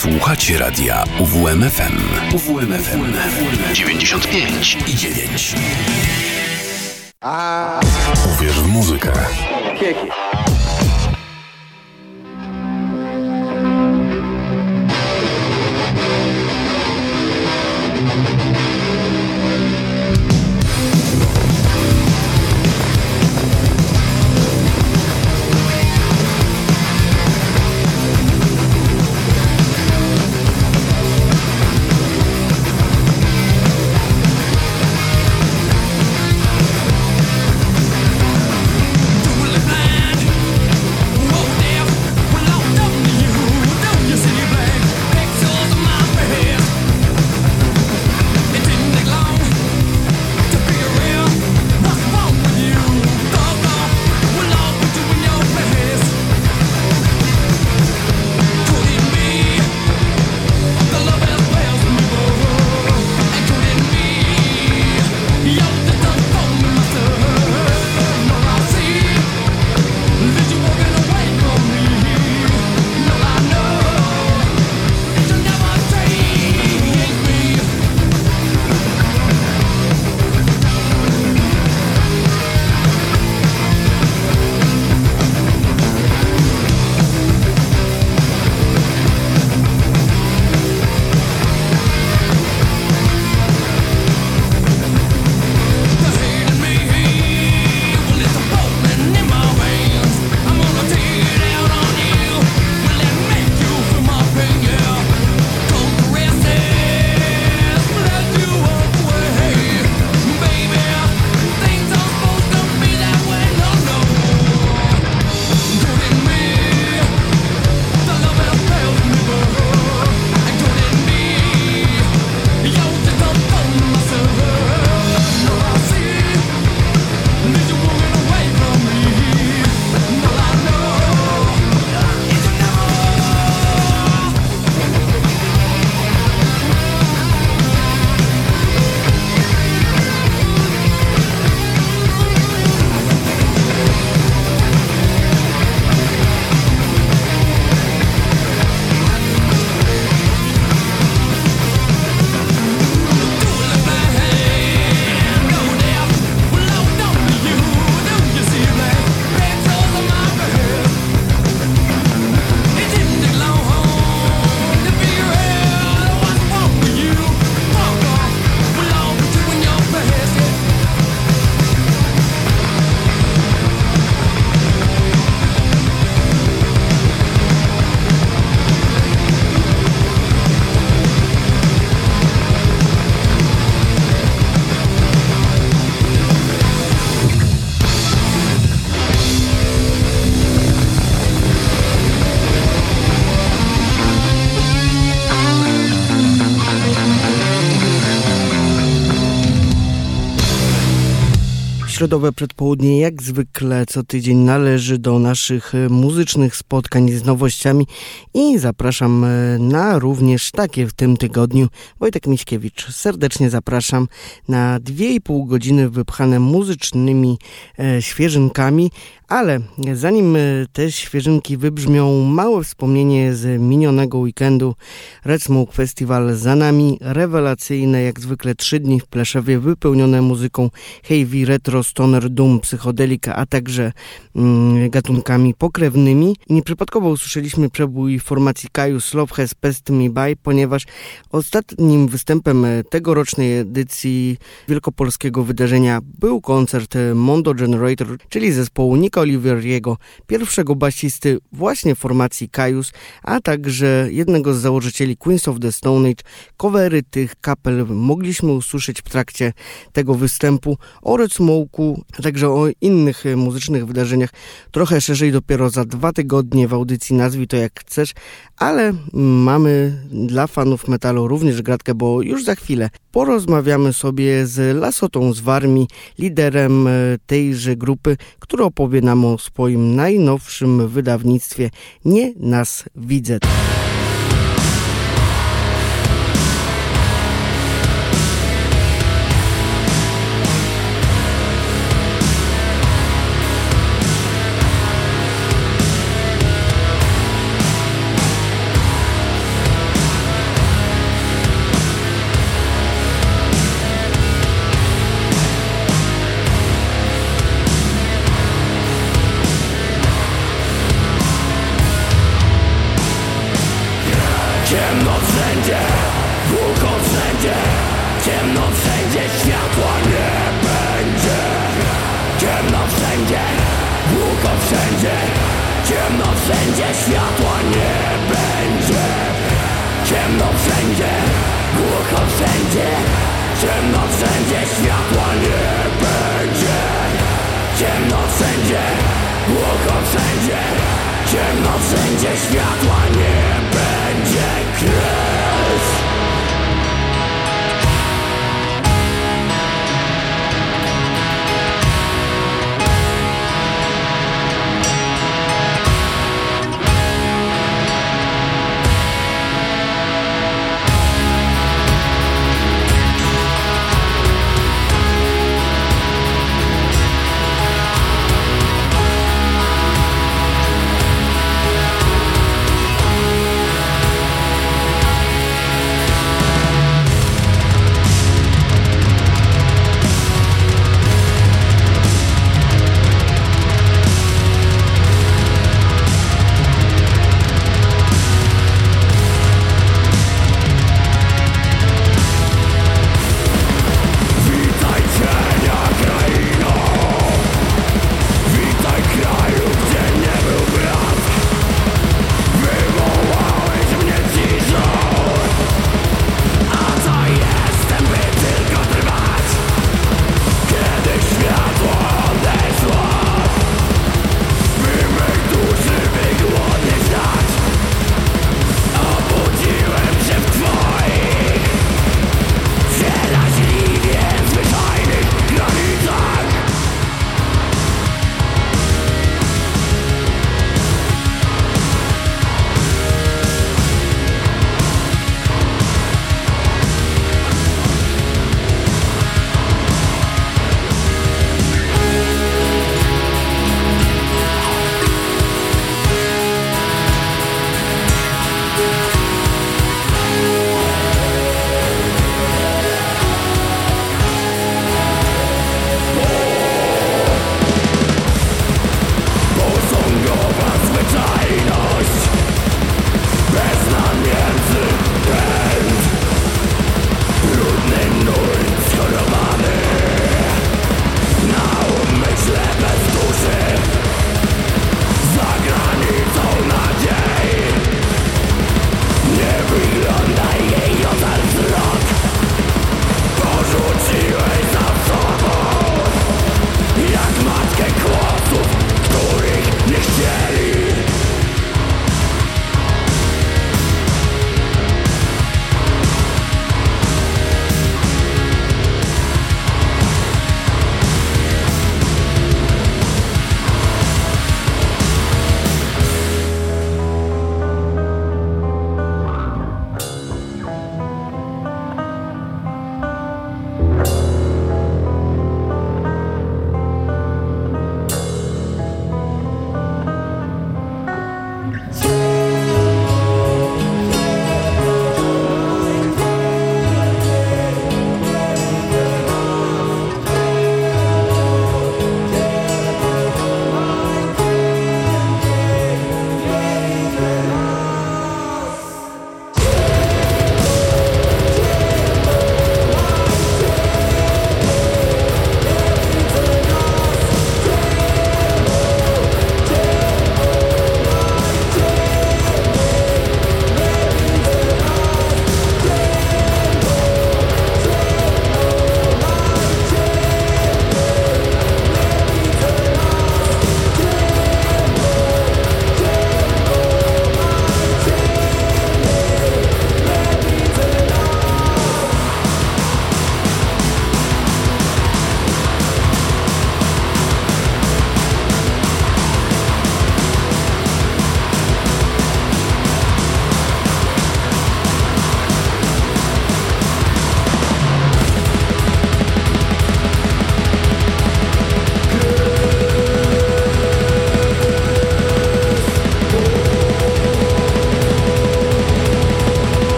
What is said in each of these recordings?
Słuchacie radia UWMFM. UWMFM 95 i 9. Uwierz w muzykę. Środowe przedpołudnie jak zwykle co tydzień należy do naszych e, muzycznych spotkań z nowościami i zapraszam e, na również takie w tym tygodniu. Wojtek Miśkiewicz, serdecznie zapraszam na dwie i pół godziny wypchane muzycznymi e, świeżynkami, ale zanim e, te świeżynki wybrzmią, małe wspomnienie z minionego weekendu. Red Smoke Festival za nami, rewelacyjne jak zwykle trzy dni w Pleszewie, wypełnione muzyką heavy, retro, stoner, doom, psychodelika, a także mm, gatunkami pokrewnymi. I nieprzypadkowo usłyszeliśmy przebój formacji Kaius Love Has Passed Me By, ponieważ ostatnim występem tegorocznej edycji wielkopolskiego wydarzenia był koncert Mondo Generator, czyli zespołu Nika Oliveriego, pierwszego basisty właśnie formacji Kaius, a także jednego z założycieli Queens of the Stone Age. Covery tych kapel mogliśmy usłyszeć w trakcie tego występu o Red Smoke'u, a także o innych muzycznych wydarzeniach trochę szerzej dopiero za dwa tygodnie w audycji Nazwij to jak chcesz, ale mamy dla fanów metalu również gratkę, bo już za chwilę porozmawiamy sobie z Lasotą z Warmii, liderem tejże grupy, który opowie nam o swoim najnowszym wydawnictwie Nie nas widzę.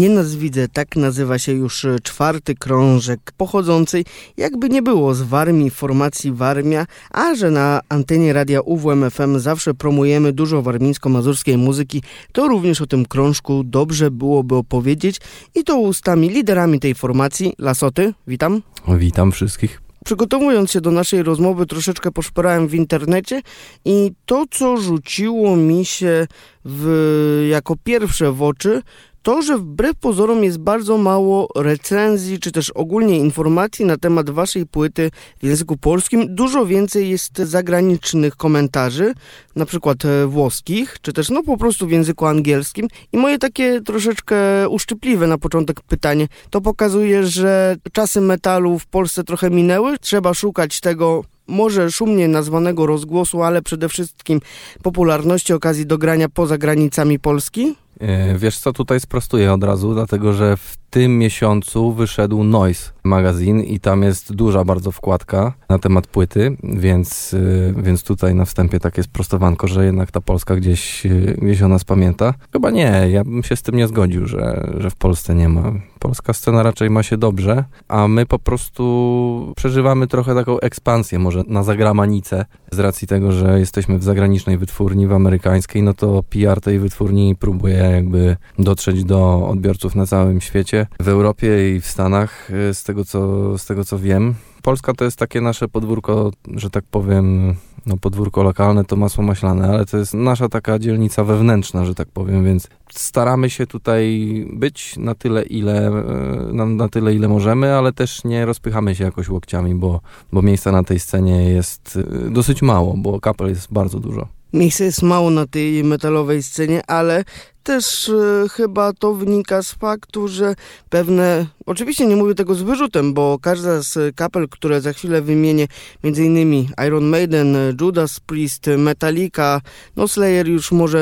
Nie nas widzę, tak nazywa się już e, czwarty krążek pochodzący, jakby nie było, z Warmii, formacji Warmia, a że na antenie radia UWMFM zawsze promujemy dużo warmińsko-mazurskiej muzyki, to również o tym krążku dobrze byłoby opowiedzieć i to ustami liderami tej formacji. Lasoty, witam. Witam wszystkich. Przygotowując się do naszej rozmowy, troszeczkę poszperałem w internecie i to, co rzuciło mi się w, jako pierwsze w oczy, to, że wbrew pozorom jest bardzo mało recenzji, czy też ogólnie informacji na temat waszej płyty w języku polskim. Dużo więcej jest zagranicznych komentarzy, na przykład e, włoskich, czy też no po prostu w języku angielskim. I moje takie troszeczkę uszczypliwe na początek pytanie, to pokazuje, że czasy metalu w Polsce trochę minęły. Trzeba szukać tego może szumnie nazwanego rozgłosu, ale przede wszystkim popularności okazji do grania poza granicami Polski? E, wiesz co, tutaj sprostuję od razu, dlatego że w tym miesiącu wyszedł Noise magazyn i tam jest duża bardzo wkładka na temat płyty, więc, y, więc tutaj na wstępie takie sprostowanko, że jednak ta Polska gdzieś, y, gdzieś o nas pamięta. Chyba nie, ja bym się z tym nie zgodził, że, że w Polsce nie ma. Polska scena raczej ma się dobrze, a my po prostu przeżywamy trochę taką ekspansję, może na zagramanicę, z racji tego, że jesteśmy w zagranicznej wytwórni, w amerykańskiej, no to PR tej wytwórni próbuje jakby dotrzeć do odbiorców na całym świecie w Europie i w Stanach, y, z tego co, z tego co wiem. Polska to jest takie nasze podwórko, że tak powiem, no podwórko lokalne to masło maślane, ale to jest nasza taka dzielnica wewnętrzna, że tak powiem, więc staramy się tutaj być na tyle, ile, y, na, na tyle, ile możemy, ale też nie rozpychamy się jakoś łokciami, bo, bo miejsca na tej scenie jest y, dosyć mało, bo kapel jest bardzo dużo. Miejsca jest mało na tej metalowej scenie, ale też e, chyba to wynika z faktu, że pewne, oczywiście nie mówię tego z wyrzutem, bo każda z kapel, które za chwilę wymienię, między innymi Iron Maiden, Judas Priest, Metallica, no Slayer już może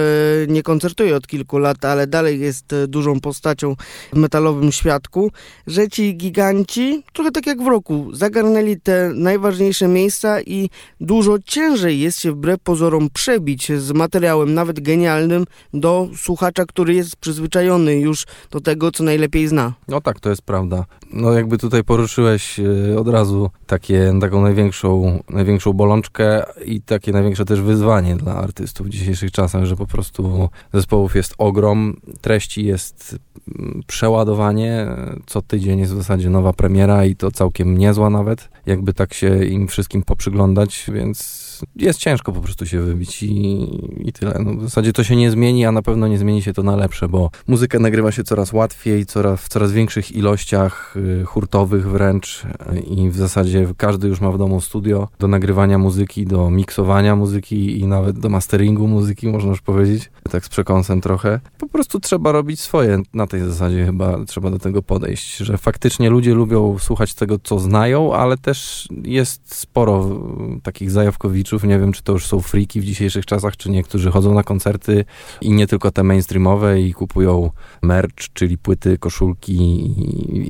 nie koncertuje od kilku lat, ale dalej jest dużą postacią w metalowym świadku, że ci giganci, trochę tak jak w roku, zagarnęli te najważniejsze miejsca i dużo ciężej jest się wbrew pozorom przebić z materiałem nawet genialnym do słuchacza słuchacza, który jest przyzwyczajony już do tego, co najlepiej zna. No tak, to jest prawda. No jakby tutaj poruszyłeś e, od razu takie, taką największą, największą bolączkę i takie największe też wyzwanie dla artystów w dzisiejszych czasach, że po prostu zespołów jest ogrom, treści jest mm, przeładowanie, co tydzień jest w zasadzie nowa premiera i to całkiem niezła nawet, jakby tak się im wszystkim poprzyglądać, więc jest ciężko po prostu się wybić i, i tyle. No, w zasadzie to się nie zmieni, a na pewno nie zmieni się to na lepsze, bo muzykę nagrywa się coraz łatwiej, coraz, w coraz większych ilościach, y, hurtowych wręcz y, i w zasadzie każdy już ma w domu studio do nagrywania muzyki, do miksowania muzyki i nawet do masteringu muzyki, można już powiedzieć, tak z przekąsem trochę. Po prostu trzeba robić swoje, na tej zasadzie chyba trzeba do tego podejść, że faktycznie ludzie lubią słuchać tego, co znają, ale też jest sporo y, takich zajawkowiczów, nie wiem, czy to już są freaki w dzisiejszych czasach, czy niektórzy chodzą na koncerty i nie tylko te mainstreamowe i kupują merch, czyli płyty, koszulki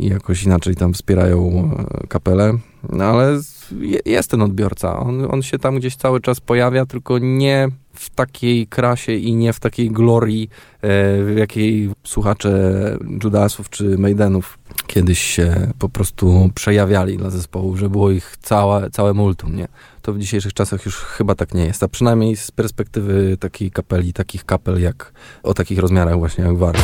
i jakoś inaczej tam wspierają e, kapelę. No ale jest ten odbiorca. On, on się tam gdzieś cały czas pojawia, tylko nie w takiej krasie i nie w takiej glorii, e, w jakiej słuchacze Judasów czy Maidenów kiedyś się po prostu przejawiali dla zespołu, że było ich całe, całe multum, nie? To w dzisiejszych czasach już chyba tak nie jest, a przynajmniej z perspektywy takiej kapeli, takich kapel jak, o takich rozmiarach właśnie jak Warner.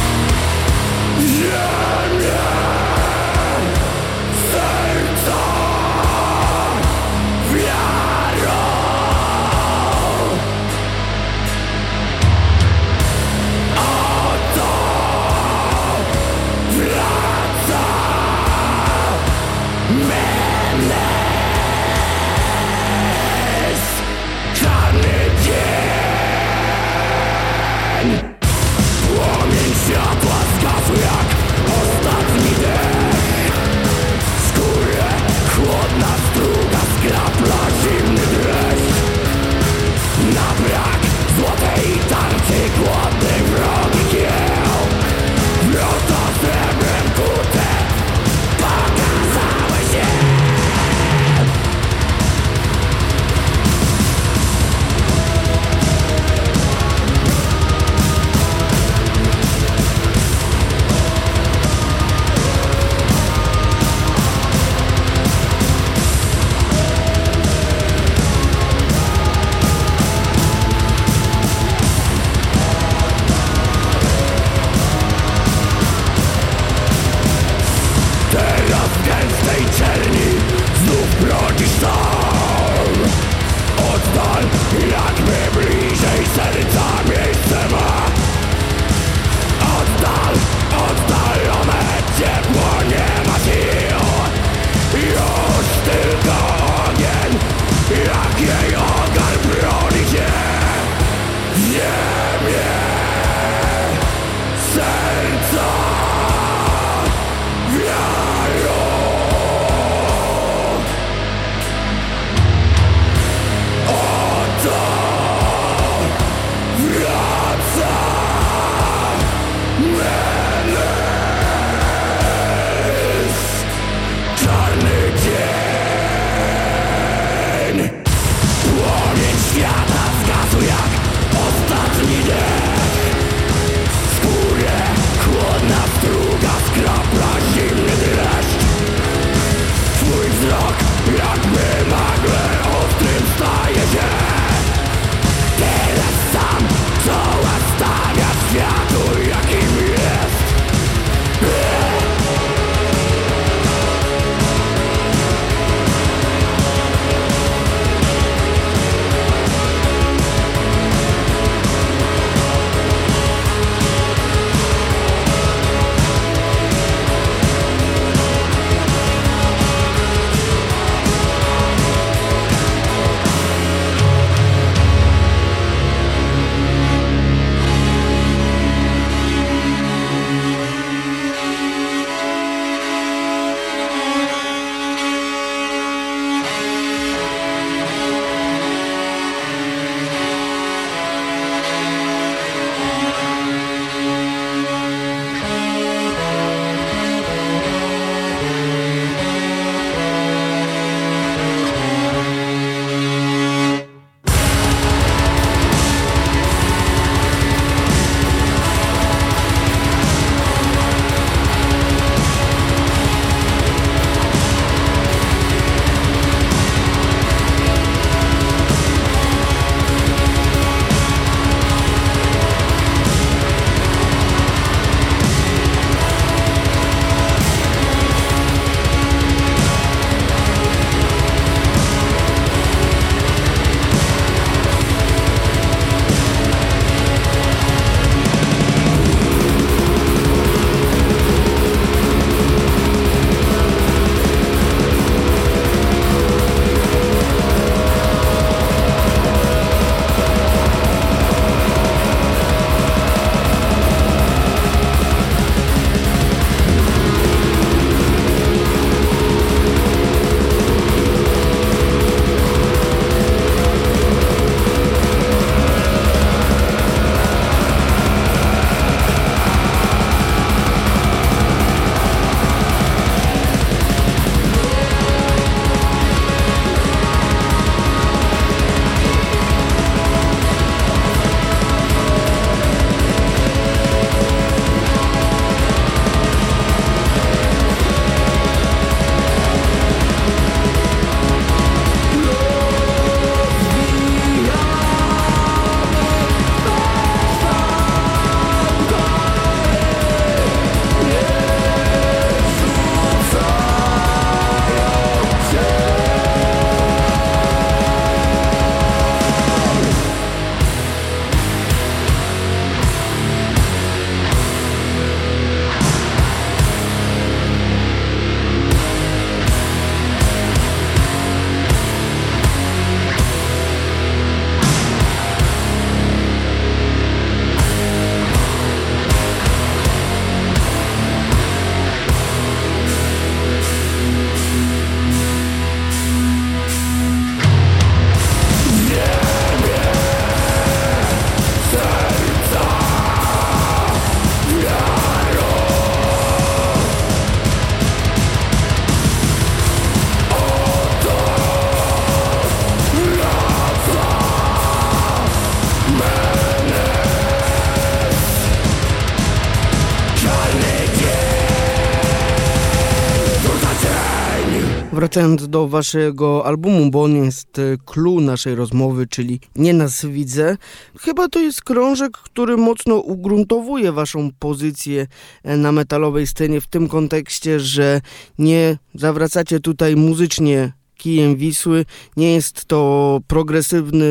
Wracając do waszego albumu, bo on jest e, clue naszej rozmowy, czyli Nie nas widzę. Chyba to jest krążek, który mocno ugruntowuje waszą pozycję e, na metalowej scenie w tym kontekście, że nie zawracacie tutaj muzycznie kijem Wisły. Nie jest to progresywny,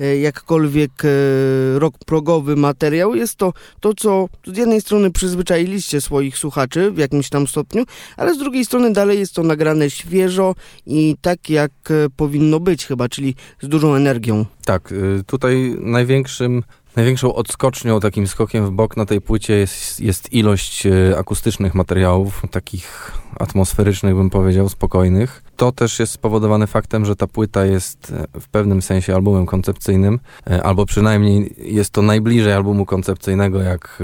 e, jakkolwiek e, rok progowy materiał. Jest to to, co z jednej strony przyzwyczailiście swoich słuchaczy w jakimś tam stopniu, ale z drugiej strony dalej jest to nagrane świeżo i tak, jak e, powinno być chyba, czyli z dużą energią. Tak, y, tutaj największym Największą odskocznią, takim skokiem w bok na tej płycie jest, jest ilość akustycznych materiałów, takich atmosferycznych, bym powiedział, spokojnych. To też jest spowodowane faktem, że ta płyta jest e, w pewnym sensie albumem koncepcyjnym, e, albo przynajmniej jest to najbliżej albumu koncepcyjnego, jak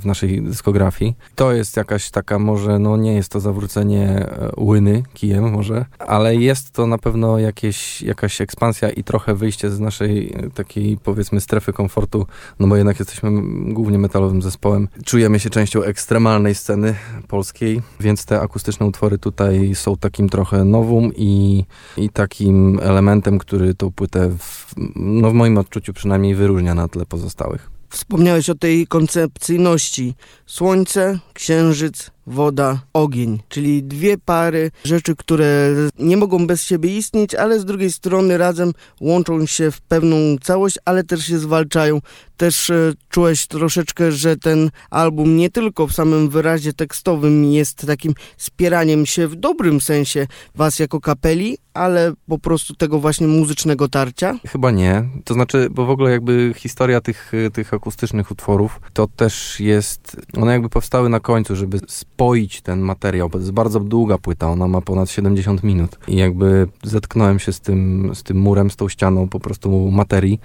w naszej dyskografii. To jest jakaś taka, może, no nie jest to zawrócenie łyny kijem, może, ale jest to na pewno jakieś, jakaś ekspansja i trochę wyjście z naszej takiej, powiedzmy, strefy komfortu, no bo jednak jesteśmy głównie metalowym zespołem. Czujemy się częścią ekstremalnej sceny polskiej, więc te akustyczne utwory tutaj są takim trochę nowum i, i takim elementem, który tą płytę, w, no w moim odczuciu przynajmniej wyróżnia na tle pozostałych. Wspomniałeś o tej koncepcyjności. Słońce, księżyc, woda, ogień, czyli dwie pary rzeczy, które nie mogą bez siebie istnieć, ale z drugiej strony razem łączą się w pewną całość, ale też się zwalczają. Też e, czułeś troszeczkę, że ten album nie tylko w samym wyrazie tekstowym jest takim spieraniem się w dobrym sensie was jako kapeli, ale po prostu tego właśnie muzycznego tarcia? Chyba nie. To znaczy, bo w ogóle jakby historia tych, tych akustycznych utworów, to też jest, one jakby powstały na końcu, żeby spoić ten materiał, to jest bardzo długa płyta, ona ma ponad 70 minut. I jakby zetknąłem się z tym, z tym murem, z tą ścianą po prostu materii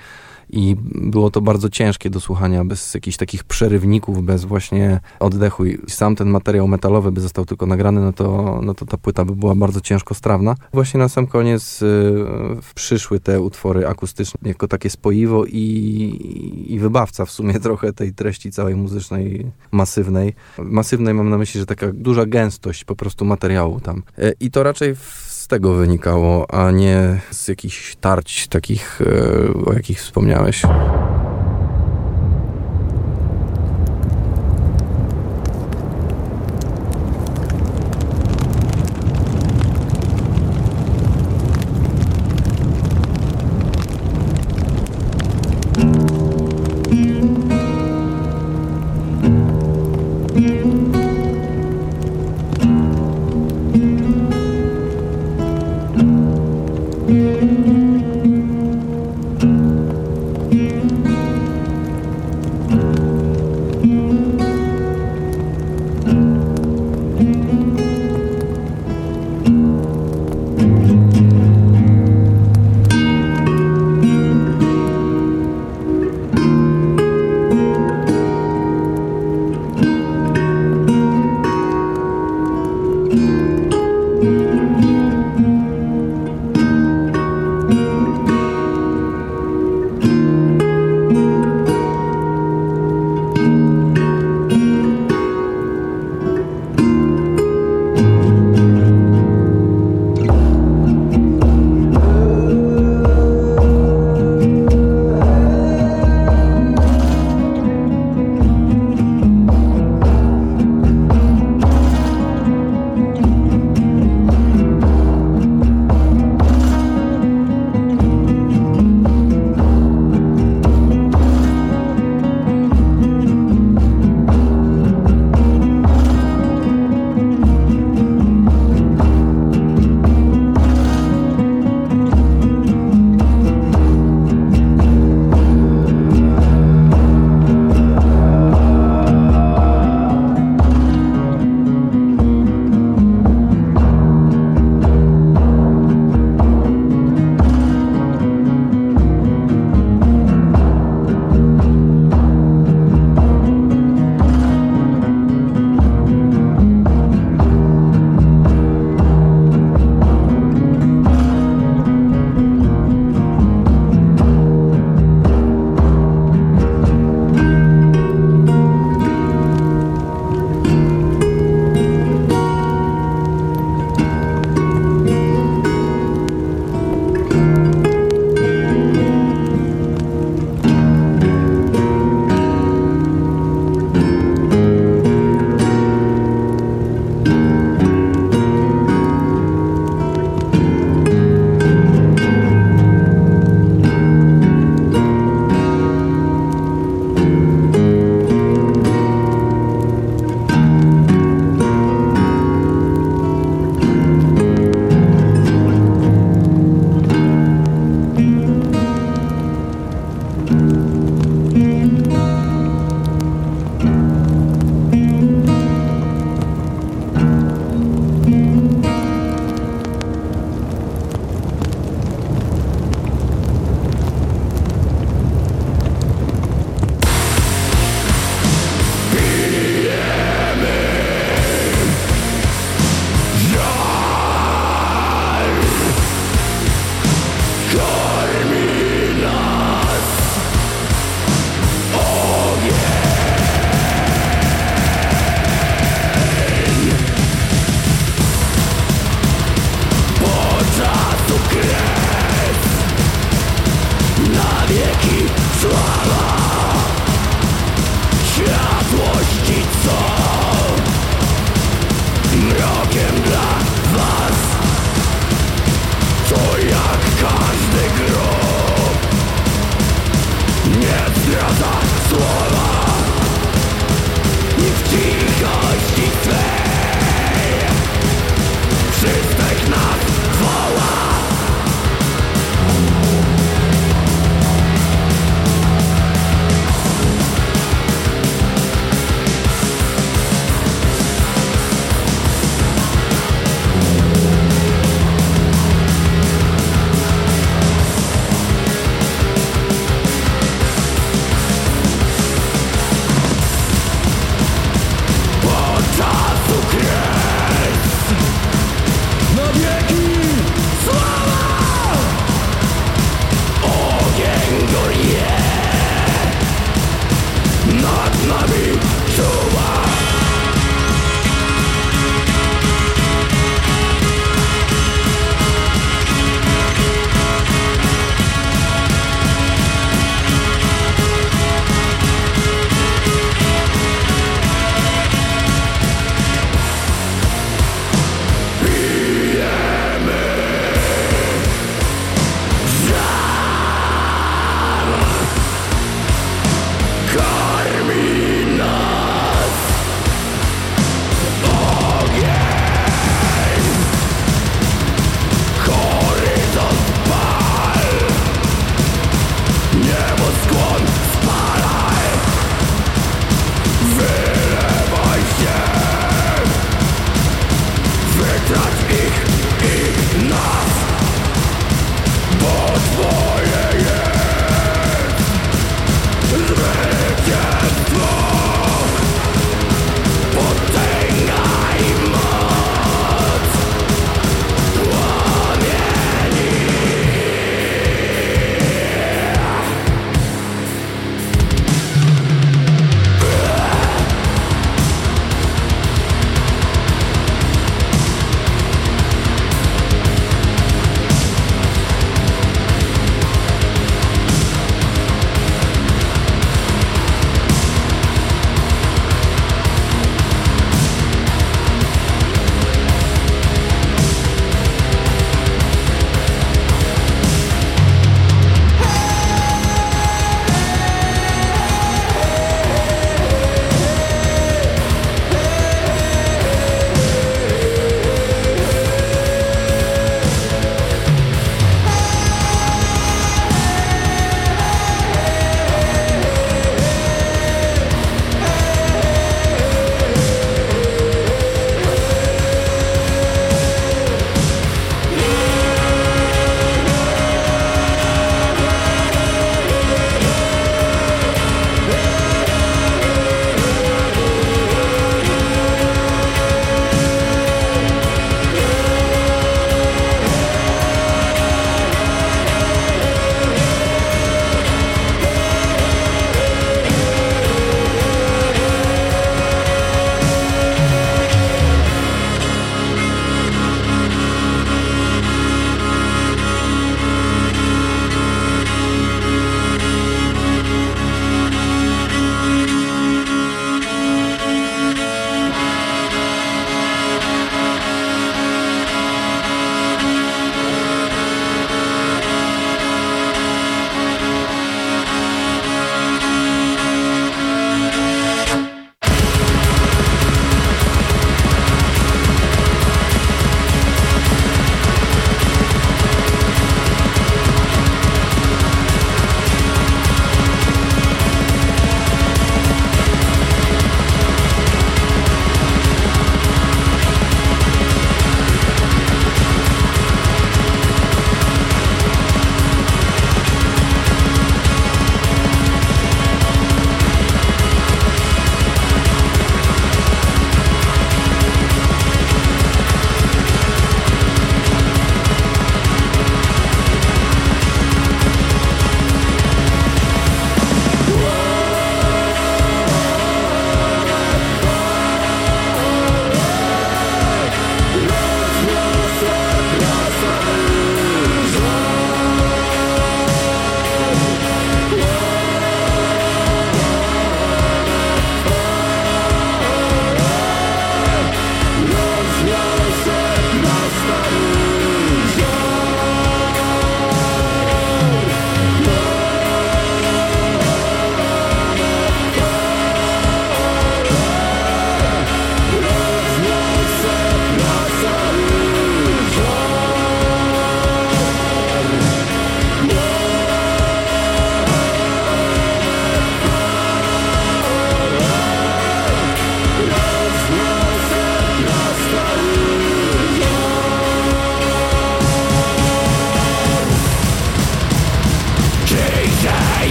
i było to bardzo ciężkie do słuchania, bez jakichś takich przerywników, bez właśnie oddechu i sam ten materiał metalowy by został tylko nagrany, no to, no to ta płyta by była bardzo ciężko strawna. Właśnie na sam koniec y, przyszły te utwory akustyczne jako takie spoiwo i, i wybawca w sumie trochę tej treści całej muzycznej, masywnej. Masywnej mam na myśli, że taka duża gęstość po prostu materiału tam. Y, I to raczej w z tego wynikało, a nie z jakichś tarć takich, e, o jakich wspomniałeś.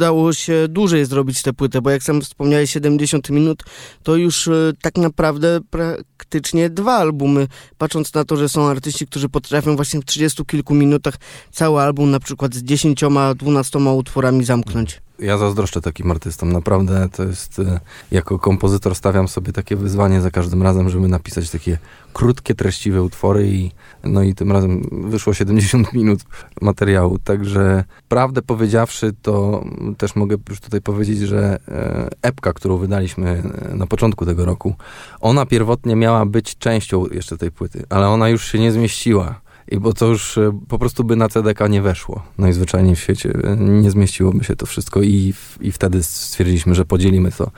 Dało się dłużej zrobić tę płytę, bo jak sam wspomniałeś 70 minut, to już e, tak naprawdę praktycznie dwa albumy, patrząc na to, że są artyści, którzy potrafią właśnie w 30 kilku minutach cały album na przykład z 10-12 utworami zamknąć ja zazdroszczę takim artystom. Naprawdę to jest, e, jako kompozytor stawiam sobie takie wyzwanie za każdym razem, żeby napisać takie krótkie, treściwe utwory i no i tym razem wyszło 70 minut materiału. Także prawdę powiedziawszy, to też mogę już tutaj powiedzieć, że e, epka, którą wydaliśmy e, na początku tego roku, ona pierwotnie miała być częścią jeszcze tej płyty, ale ona już się nie zmieściła i bo to już e, po prostu by na CDK nie weszło. Najzwyczajniej w świecie nie zmieściłoby się to wszystko i, i wtedy stwierdziliśmy, że podzielimy to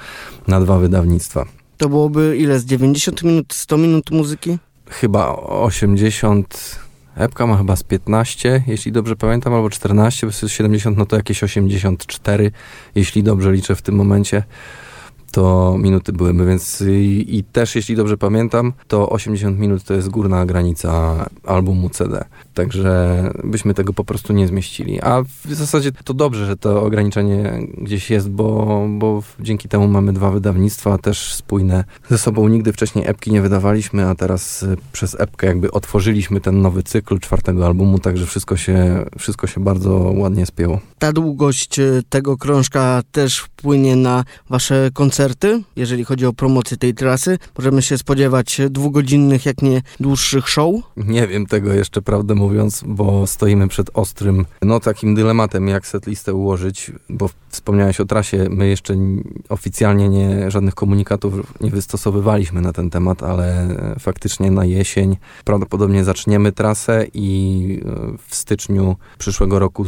na dwa wydawnictwa. To byłoby ile? Z 90 minut, 100 minut muzyki? Chyba 80... Epka ma chyba z 15, jeśli dobrze pamiętam, albo 14, bo jest 70, no to jakieś 84, jeśli dobrze liczę w tym momencie to minuty byłyby, więc i, i, też jeśli dobrze pamiętam, to 80 minut to jest górna granica albumu CD. Także byśmy tego po prostu nie zmieścili. A w zasadzie to dobrze, że to ograniczenie gdzieś jest, bo, bo dzięki temu mamy dwa wydawnictwa też spójne ze sobą. Nigdy wcześniej epki nie wydawaliśmy, a teraz y, przez epkę jakby otworzyliśmy ten nowy cykl czwartego albumu, także wszystko się, wszystko się bardzo ładnie spięło. Ta długość y, tego krążka też wpłynie na wasze koncerty, jeżeli chodzi o promocję tej trasy. Możemy się spodziewać dwugodzinnych, jak nie dłuższych show? Nie wiem tego jeszcze, prawdę mówiąc, bo stoimy przed ostrym, no takim dylematem, jak setlistę ułożyć, bo wspomniałeś o trasie, my jeszcze oficjalnie nie, żadnych komunikatów nie wystosowywaliśmy na ten temat, ale faktycznie na jesień prawdopodobnie zaczniemy trasę i e, w styczniu przyszłego roku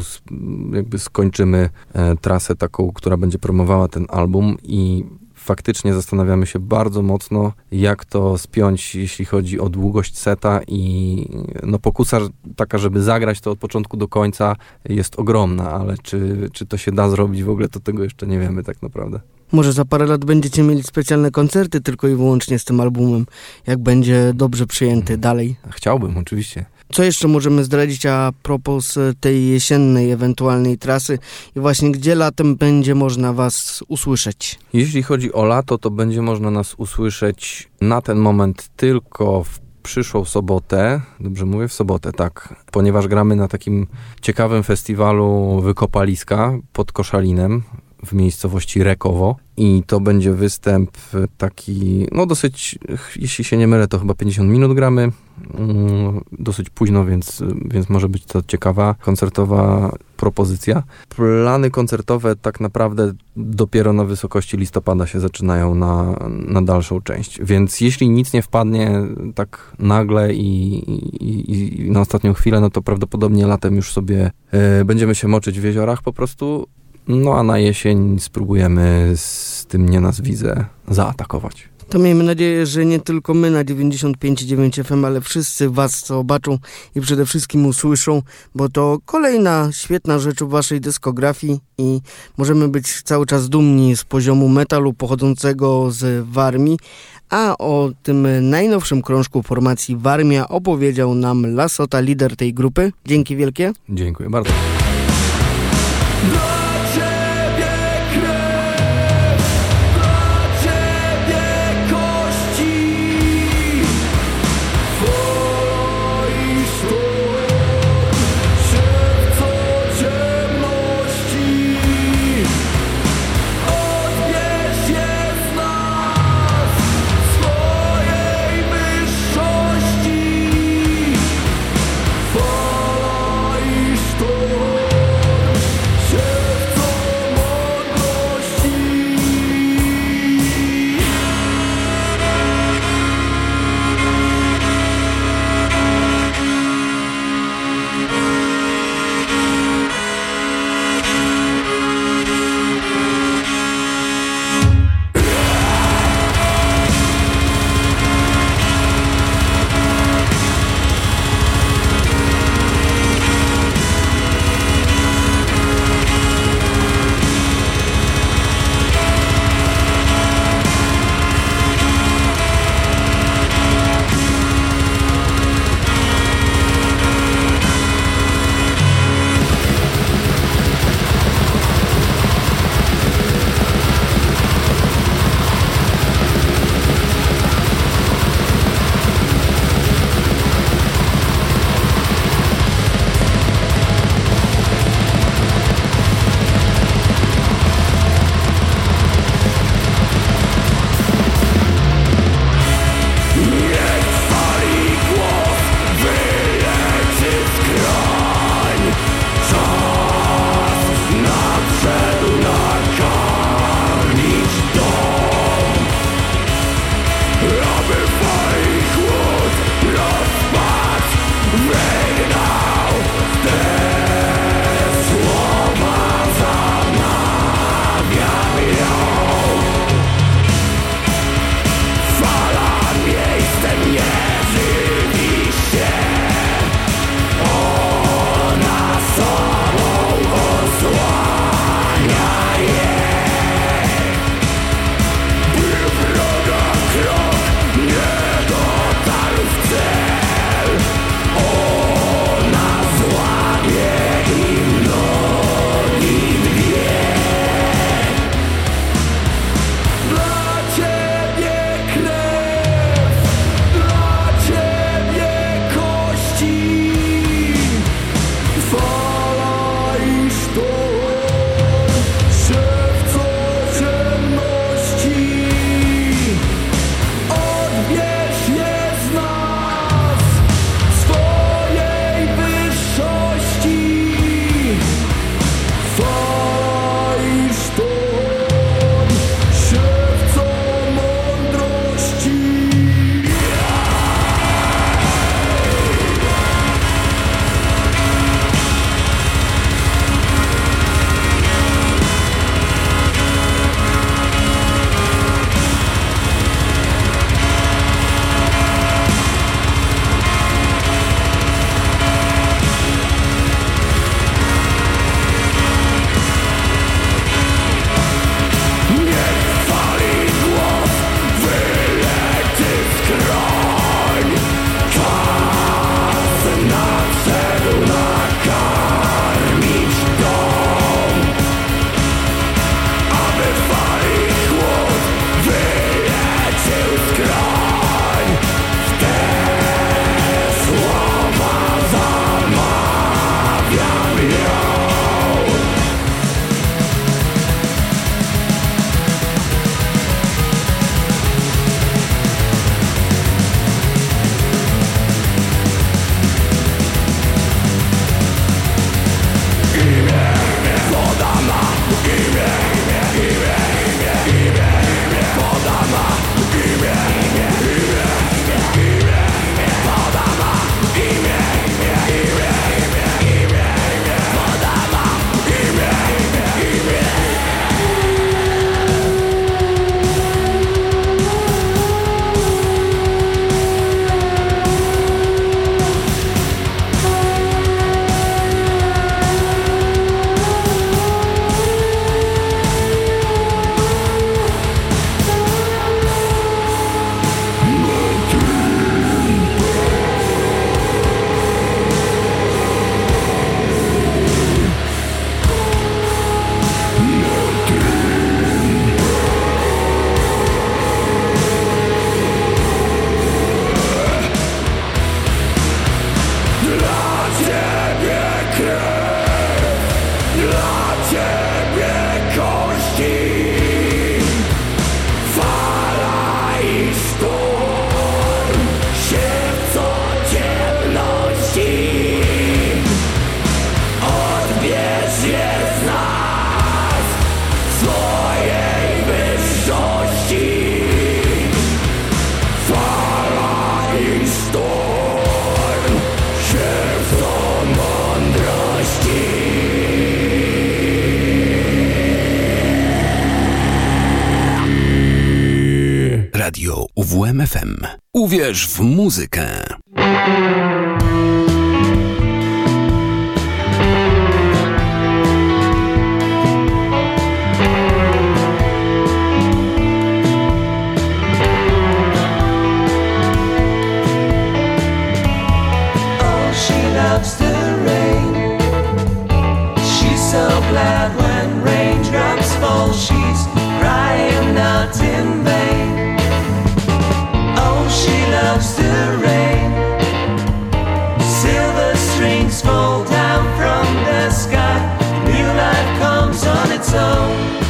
jakby skończymy e, trasę taką, która będzie promowała ten album i faktycznie zastanawiamy się bardzo mocno, jak to spiąć, jeśli chodzi o długość seta i no pokusa taka, żeby zagrać to od początku do końca jest ogromna, ale czy, czy to się da zrobić w ogóle, to tego jeszcze nie wiemy tak naprawdę. Może za parę lat będziecie mieli specjalne koncerty tylko i wyłącznie z tym albumem, jak będzie dobrze przyjęty dalej. Chciałbym, oczywiście. Co jeszcze możemy zdradzić a propos tej jesiennej ewentualnej trasy? I właśnie gdzie latem będzie można Was usłyszeć? Jeśli chodzi o lato, to będzie można nas usłyszeć na ten moment tylko w przyszłą sobotę, dobrze mówię, w sobotę, tak, ponieważ gramy na takim ciekawym festiwalu Wykopaliska pod Koszalinem w miejscowości Rekowo. I to będzie występ taki, no dosyć, jeśli się nie mylę, to chyba 50 minut gramy, mm, dosyć późno, więc, więc może być to ciekawa koncertowa propozycja. Plany koncertowe tak naprawdę dopiero na wysokości listopada się zaczynają na, na dalszą część, więc jeśli nic nie wpadnie tak nagle i, i, i na ostatnią chwilę, no to prawdopodobnie latem już sobie y, będziemy się moczyć w jeziorach po prostu no a na jesień spróbujemy z tym nie nas widzę zaatakować. To miejmy nadzieję, że nie tylko my na 95,9 FM, ale wszyscy was zobaczą i przede wszystkim usłyszą, bo to kolejna świetna rzecz w waszej dyskografii i możemy być cały czas dumni z poziomu metalu pochodzącego z Warmii, a o tym najnowszym krążku formacji Warmia opowiedział nam Lasota, lider tej grupy. Dzięki wielkie. Dziękuję bardzo. UWMFM. Uwierz w muzykę. Oh, glad when raindrops fall. She's crying out in fall down from the sky. New life comes on its own.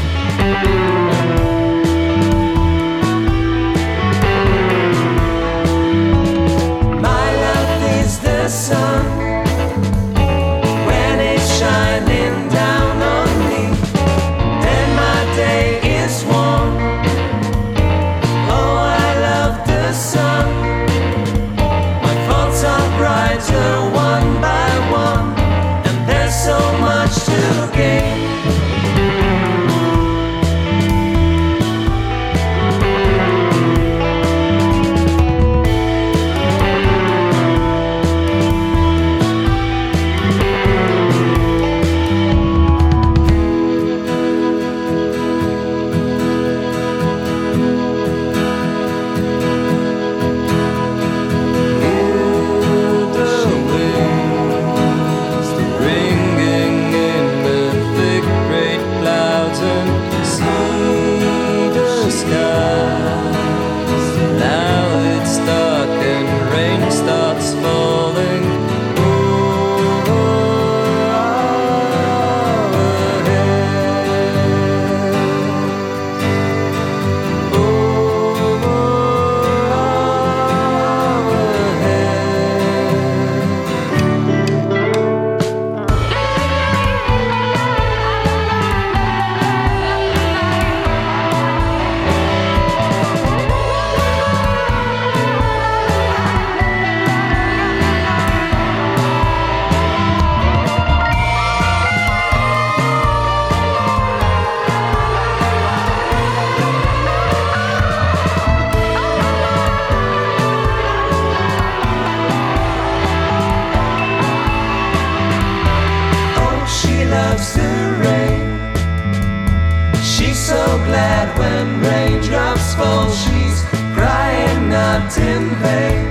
she's crying not in vain.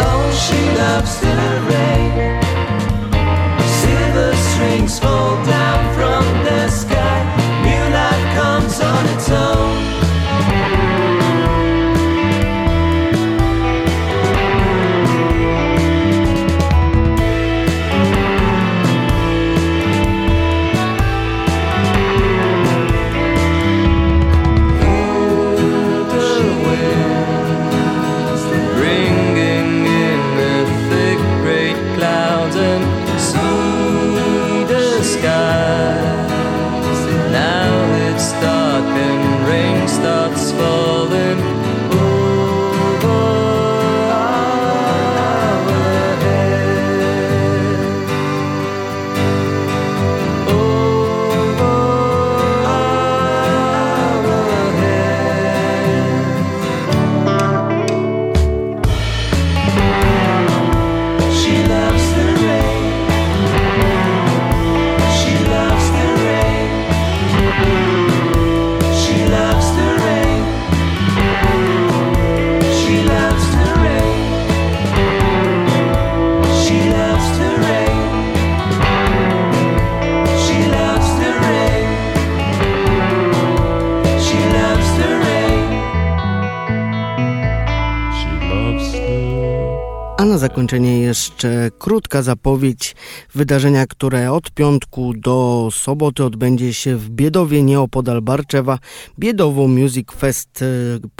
Oh, she loves the rain. Silver strings fall. Zakończenie jeszcze krótka zapowiedź wydarzenia, które od piątku do soboty odbędzie się w Biedowie, nieopodal Barczewa. Biedowo Music Fest.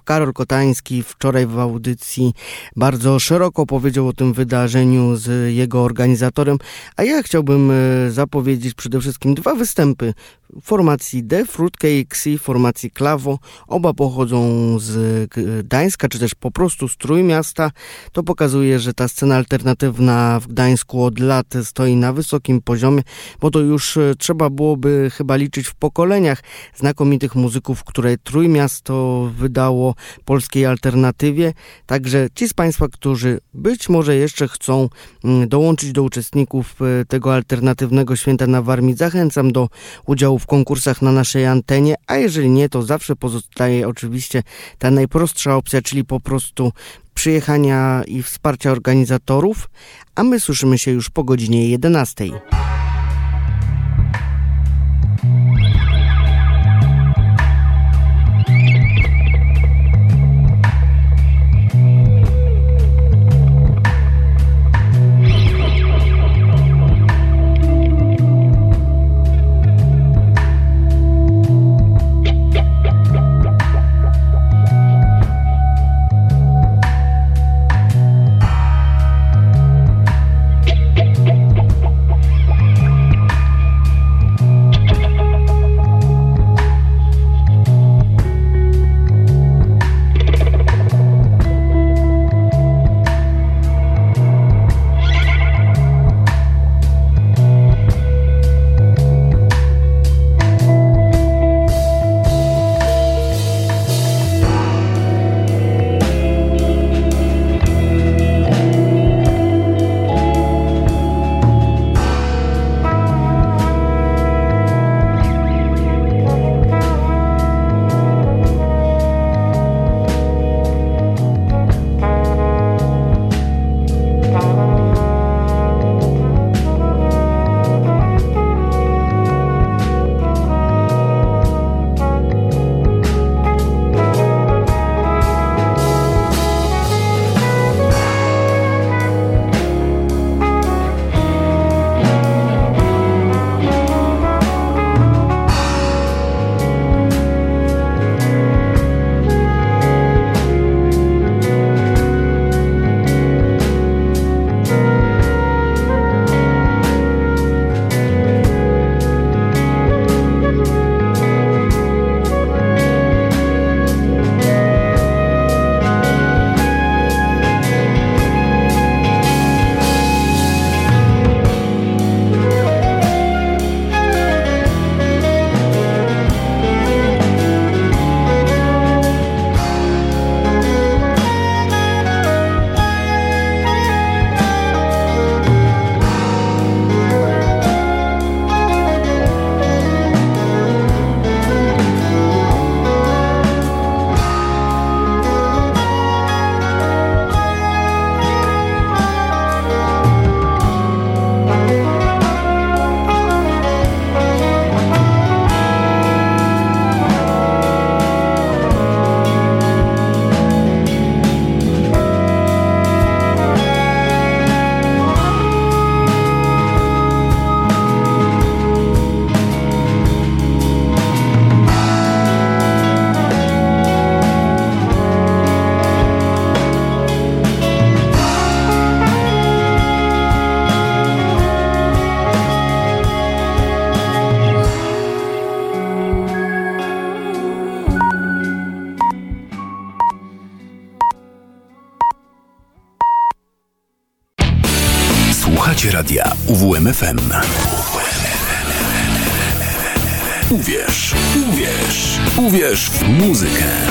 Karol Kotański wczoraj w audycji bardzo szeroko powiedział o tym wydarzeniu z jego organizatorem, a ja chciałbym e, zapowiedzieć przede wszystkim dwa występy formacji The Fruitcakes i formacji Klawo. Oba pochodzą z Gdańska, czy też po prostu z Trójmiasta. To pokazuje, że ta scena alternatywna w Gdańsku od lat stoi na wysokim poziomie, bo to już e, trzeba byłoby chyba liczyć w pokoleniach znakomitych muzyków, które Trójmiasto wydało polskiej alternatywie. Także ci z Państwa, którzy być może jeszcze chcą mm, dołączyć do uczestników e, tego alternatywnego święta na Warmii, zachęcam do udziału w konkursach na naszej antenie, a jeżeli nie, to zawsze pozostaje oczywiście ta najprostsza opcja, czyli po prostu przyjechania i wsparcia organizatorów, a my słyszymy się już po godzinie 11. RMFFM. Uwierz, uwierz, uwierz w muzykę.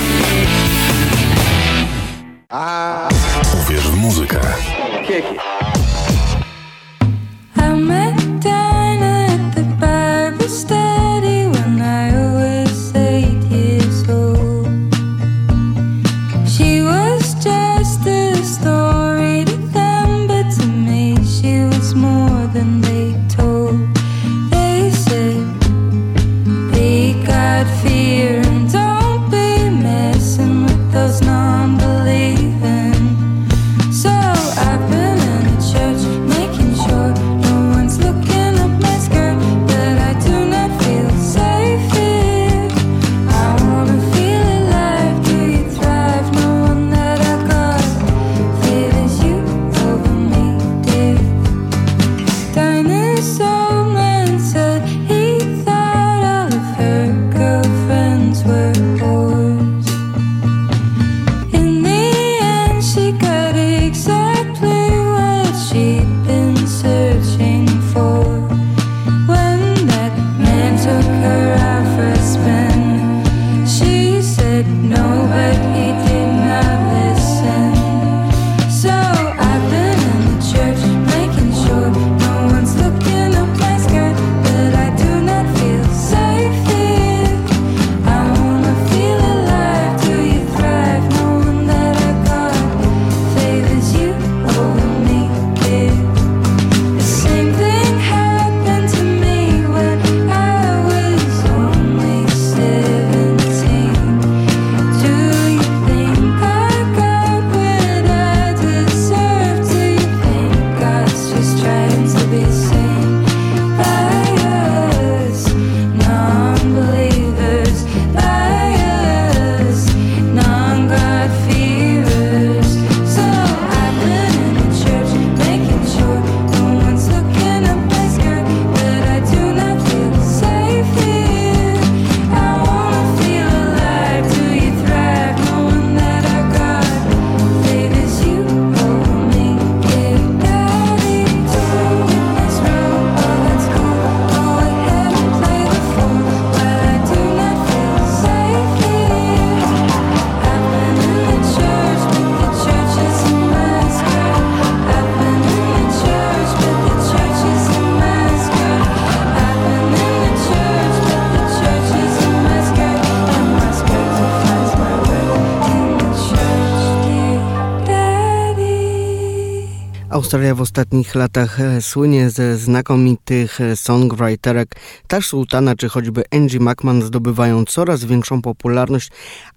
Australia w ostatnich latach e, słynie ze znakomitych e, songwriterek. Tash Sultana czy choćby Angie McMahon zdobywają coraz większą popularność,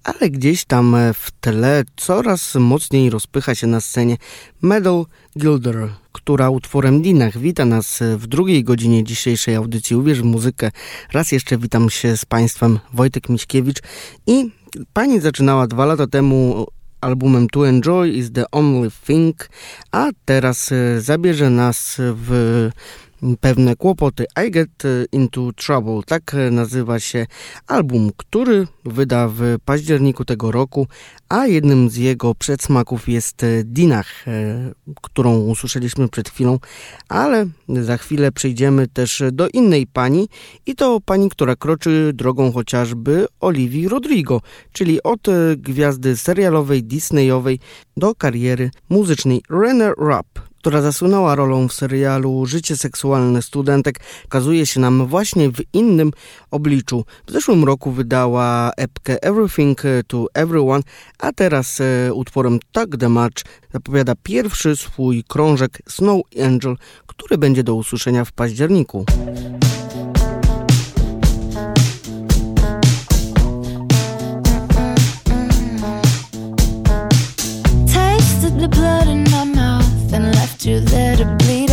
ale gdzieś tam e, w tle coraz mocniej rozpycha się na scenie Medal Gilder, która utworem Dinach wita nas w drugiej godzinie dzisiejszej audycji Uwierz w muzykę. Raz jeszcze witam się z Państwem Wojtek Miśkiewicz i Pani zaczynała dwa lata temu albumem To Enjoy is the Only Thing, a teraz e, zabierze nas w pewne kłopoty. I Get Into Trouble, tak nazywa się album, który wyda w październiku tego roku, a jednym z jego przedsmaków jest Dinah, e, którą usłyszeliśmy przed chwilą, ale za chwilę przejdziemy też do innej pani i to pani, która kroczy drogą chociażby Oliwii Rodrigo, czyli od gwiazdy serialowej, disneyowej do kariery muzycznej Renner rap która zasłynęła rolą w serialu Życie seksualne studentek, kazuje się nam właśnie w innym obliczu. W zeszłym roku wydała epkę Everything to Everyone, a teraz e, utworem Tag the Match zapowiada pierwszy swój krążek Snow Angel, który będzie do usłyszenia w październiku. the blood to bleed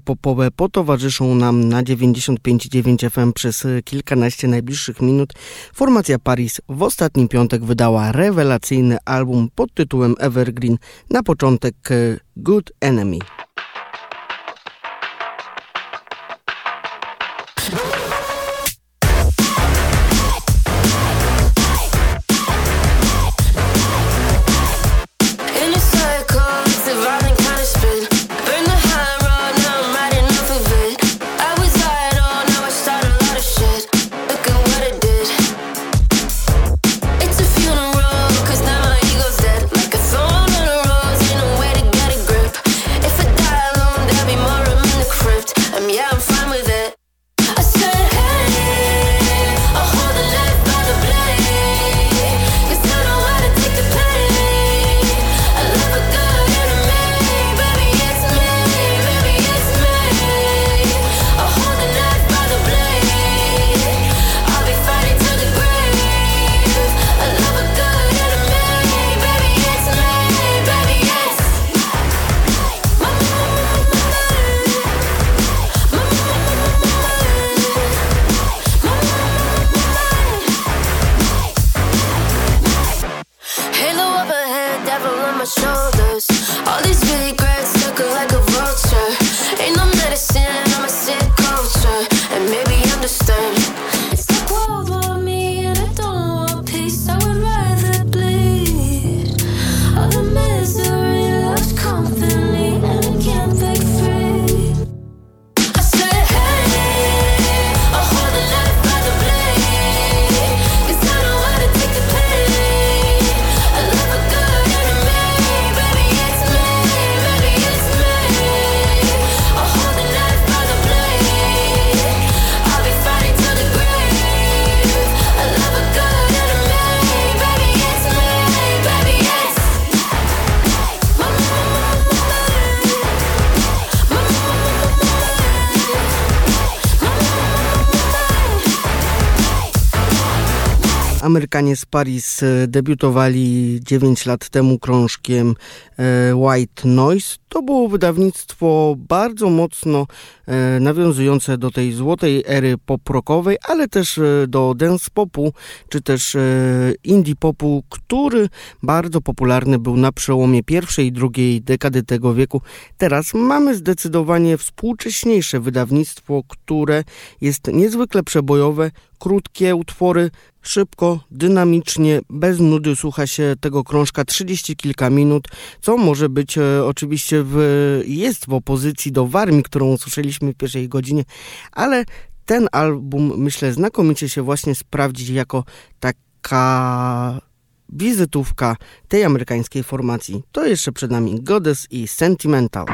popowe potowarzyszą nam na 95,9 FM przez kilkanaście najbliższych minut. Formacja Paris w ostatni piątek wydała rewelacyjny album pod tytułem Evergreen na początek e, Good Enemy. Amerykanie z Paris e, debiutowali 9 lat temu krążkiem e, White Noise. To było wydawnictwo bardzo mocno e, nawiązujące do tej złotej ery poprokowej, ale też e, do dance popu czy też e, indie popu, który bardzo popularny był na przełomie pierwszej i drugiej dekady tego wieku. Teraz mamy zdecydowanie współcześniejsze wydawnictwo, które jest niezwykle przebojowe, krótkie utwory, szybko, dynamicznie, bez nudy słucha się tego krążka 30 kilka minut, co może być e, oczywiście w, jest w opozycji do Warmi, którą usłyszeliśmy w pierwszej godzinie, ale ten album myślę znakomicie się właśnie sprawdzi jako taka wizytówka tej amerykańskiej formacji. To jeszcze przed nami Goddess i Sentimental.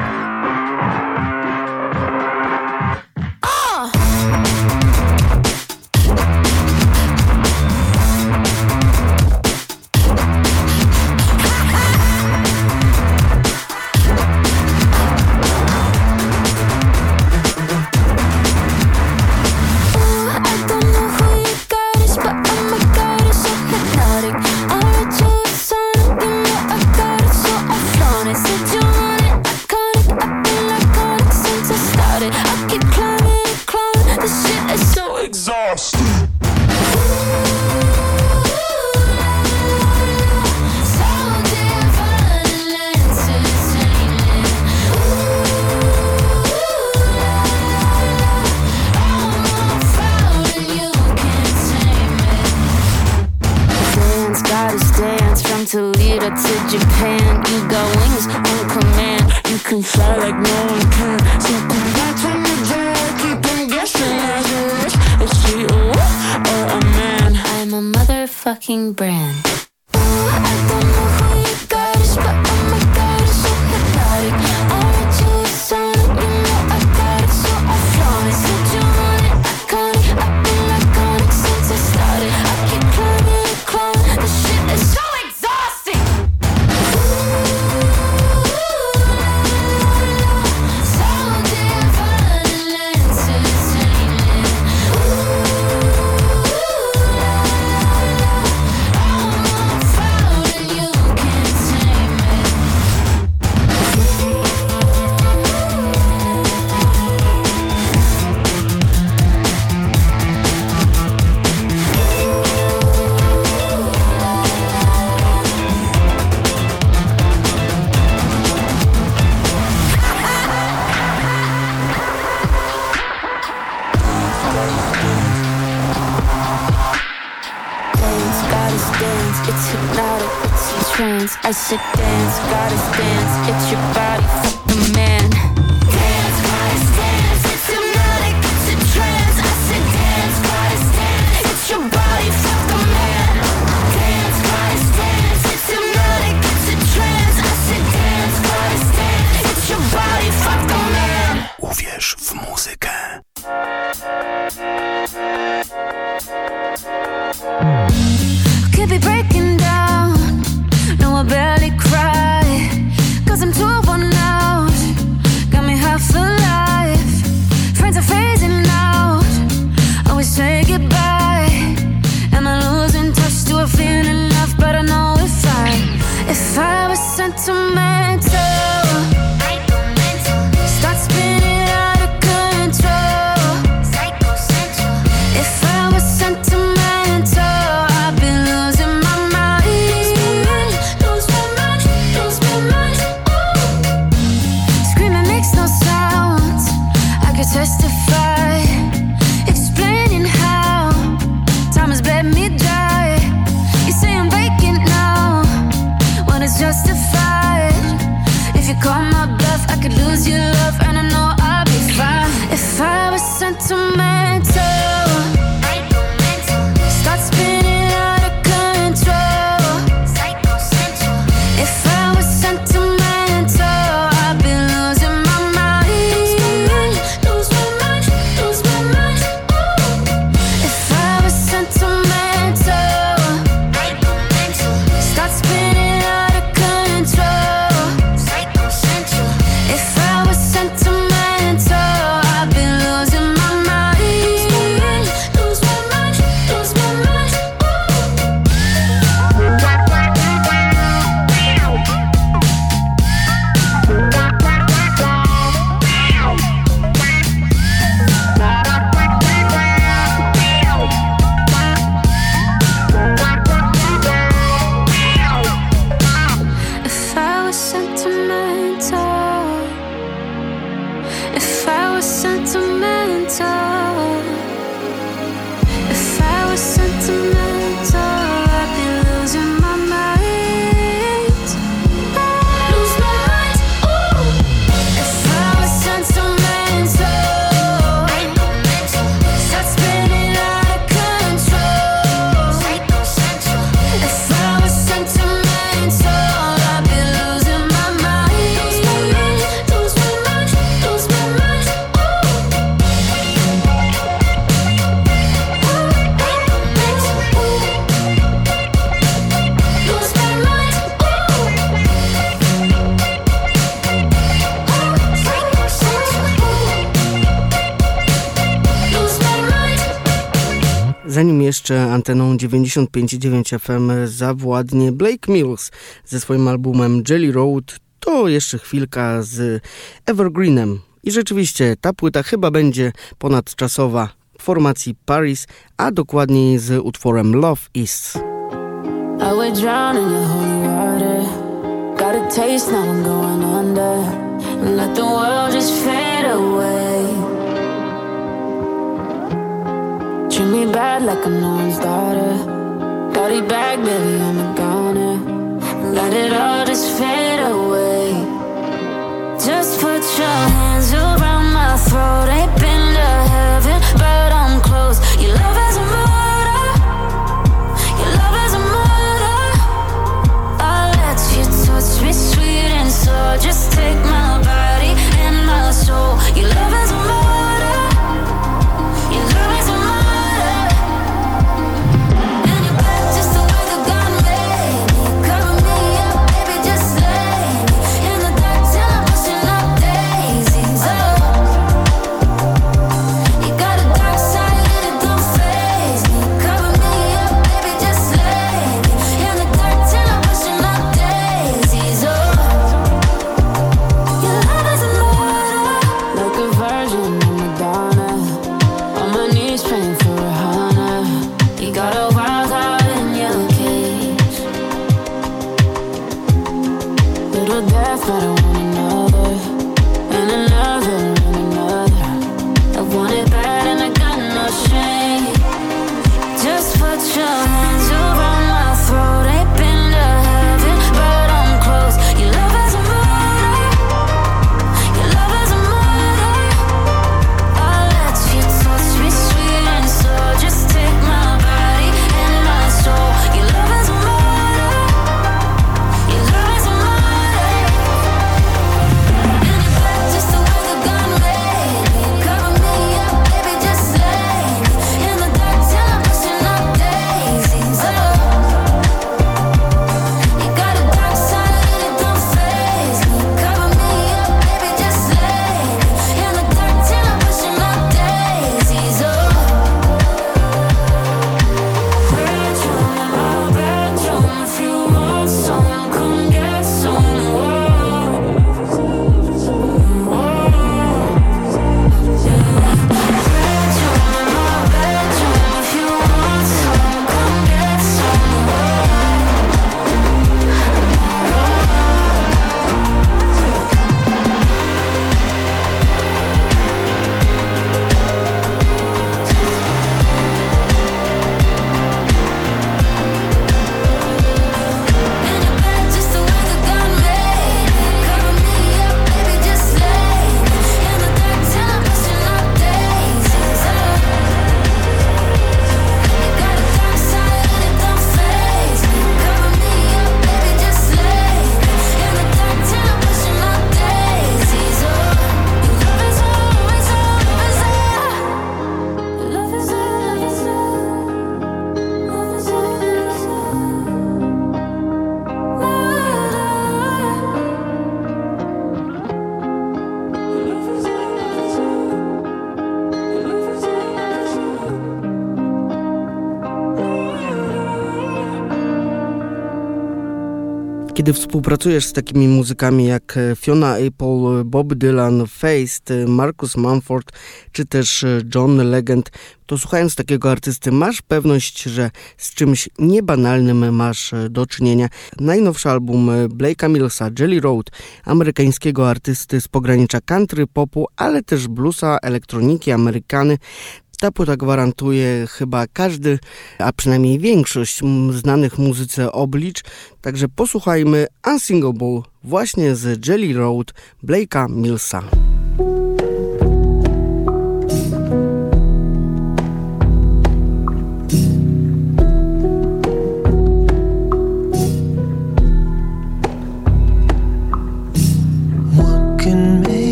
Anteną 95,9 FM zawładnie Blake Mills ze swoim albumem Jelly Road. To jeszcze chwilka z Evergreenem. I rzeczywiście ta płyta chyba będzie ponadczasowa w formacji Paris, a dokładniej z utworem Love Is. I let the world just fade away. Treat me bad like I'm no one's daughter. Body bag, baby, I'm a goner. Let it all just fade away. Just put your hands around my throat. Ain't been to heaven, but I'm close. Your love is a murder. Your love is a murder. I'll let you touch me sweet and slow. Just take my body and my soul. Your love is a murder. Kiedy współpracujesz z takimi muzykami jak e, Fiona Apple, Bob Dylan, Feist, e, Marcus Mumford czy też e, John Legend, to słuchając takiego artysty masz pewność, że z czymś niebanalnym masz do czynienia. Najnowszy album Blake'a Millsa, Jelly Road, amerykańskiego artysty z pogranicza country, popu, ale też bluesa, elektroniki, amerykany, ta płyta gwarantuje chyba każdy, a przynajmniej większość znanych muzyce oblicz, także posłuchajmy Unsingable właśnie z Jelly Road Blake'a Millsa.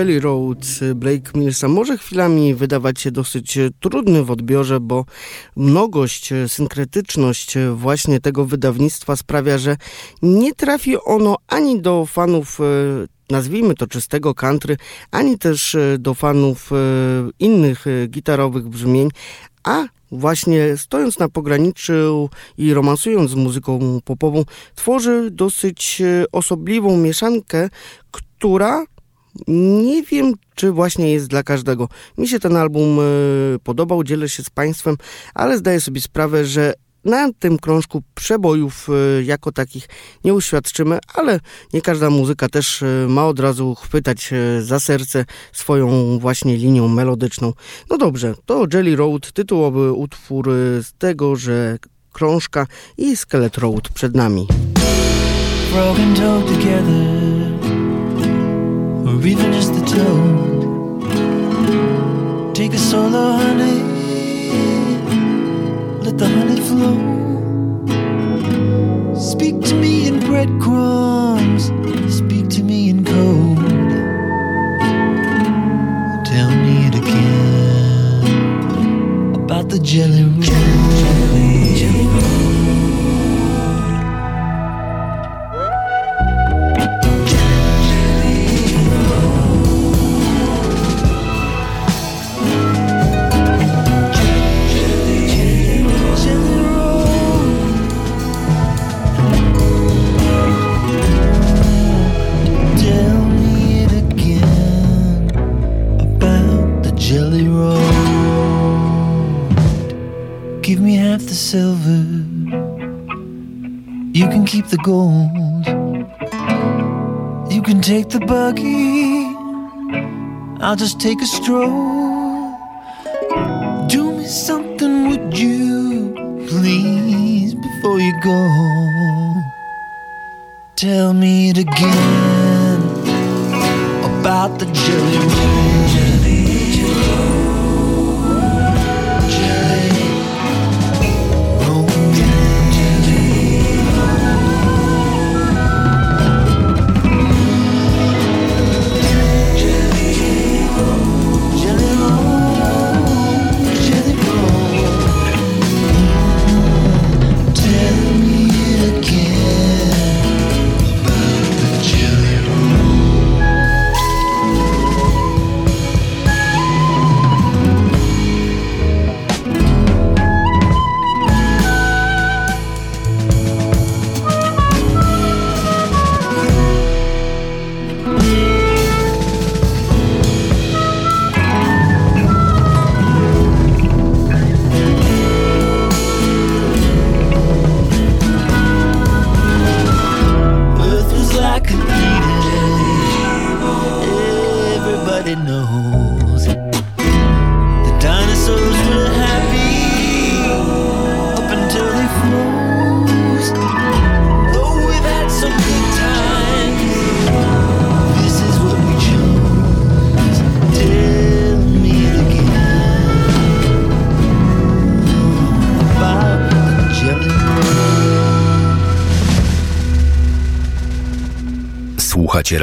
E, Jelly Road Blake Millsa może chwilami wydawać się dosyć trudny w odbiorze, bo mnogość, e, synkretyczność właśnie tego wydawnictwa sprawia, że nie trafi ono ani do fanów e, nazwijmy to czystego country, ani też do fanów innych gitarowych brzmień, a właśnie stojąc na pograniczu i romansując z muzyką popową, tworzy dosyć osobliwą mieszankę, która nie wiem, czy właśnie jest dla każdego. Mi się ten album e, podobał, dzielę się z Państwem, ale zdaję sobie sprawę, że na tym krążku przebojów e, jako takich nie uświadczymy, ale nie każda muzyka też e, ma od razu chwytać za serce swoją właśnie linią melodyczną. No dobrze, to Jelly Road, tytułowy utwór z tego, że krążka i Skelet Road przed nami. Broken together even just the tone. Take a solo, honey, let the honey flow. Speak to me in breadcrumbs, speak to me in code. Tell me it again about the jelly roll. Gold. You can take the buggy. I'll just take a stroll. Do me something, would you please, before you go? Tell me it again about the jelly roll.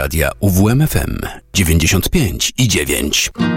Radia UWMFM 95 i 9.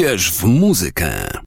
Uwierz w muzykę.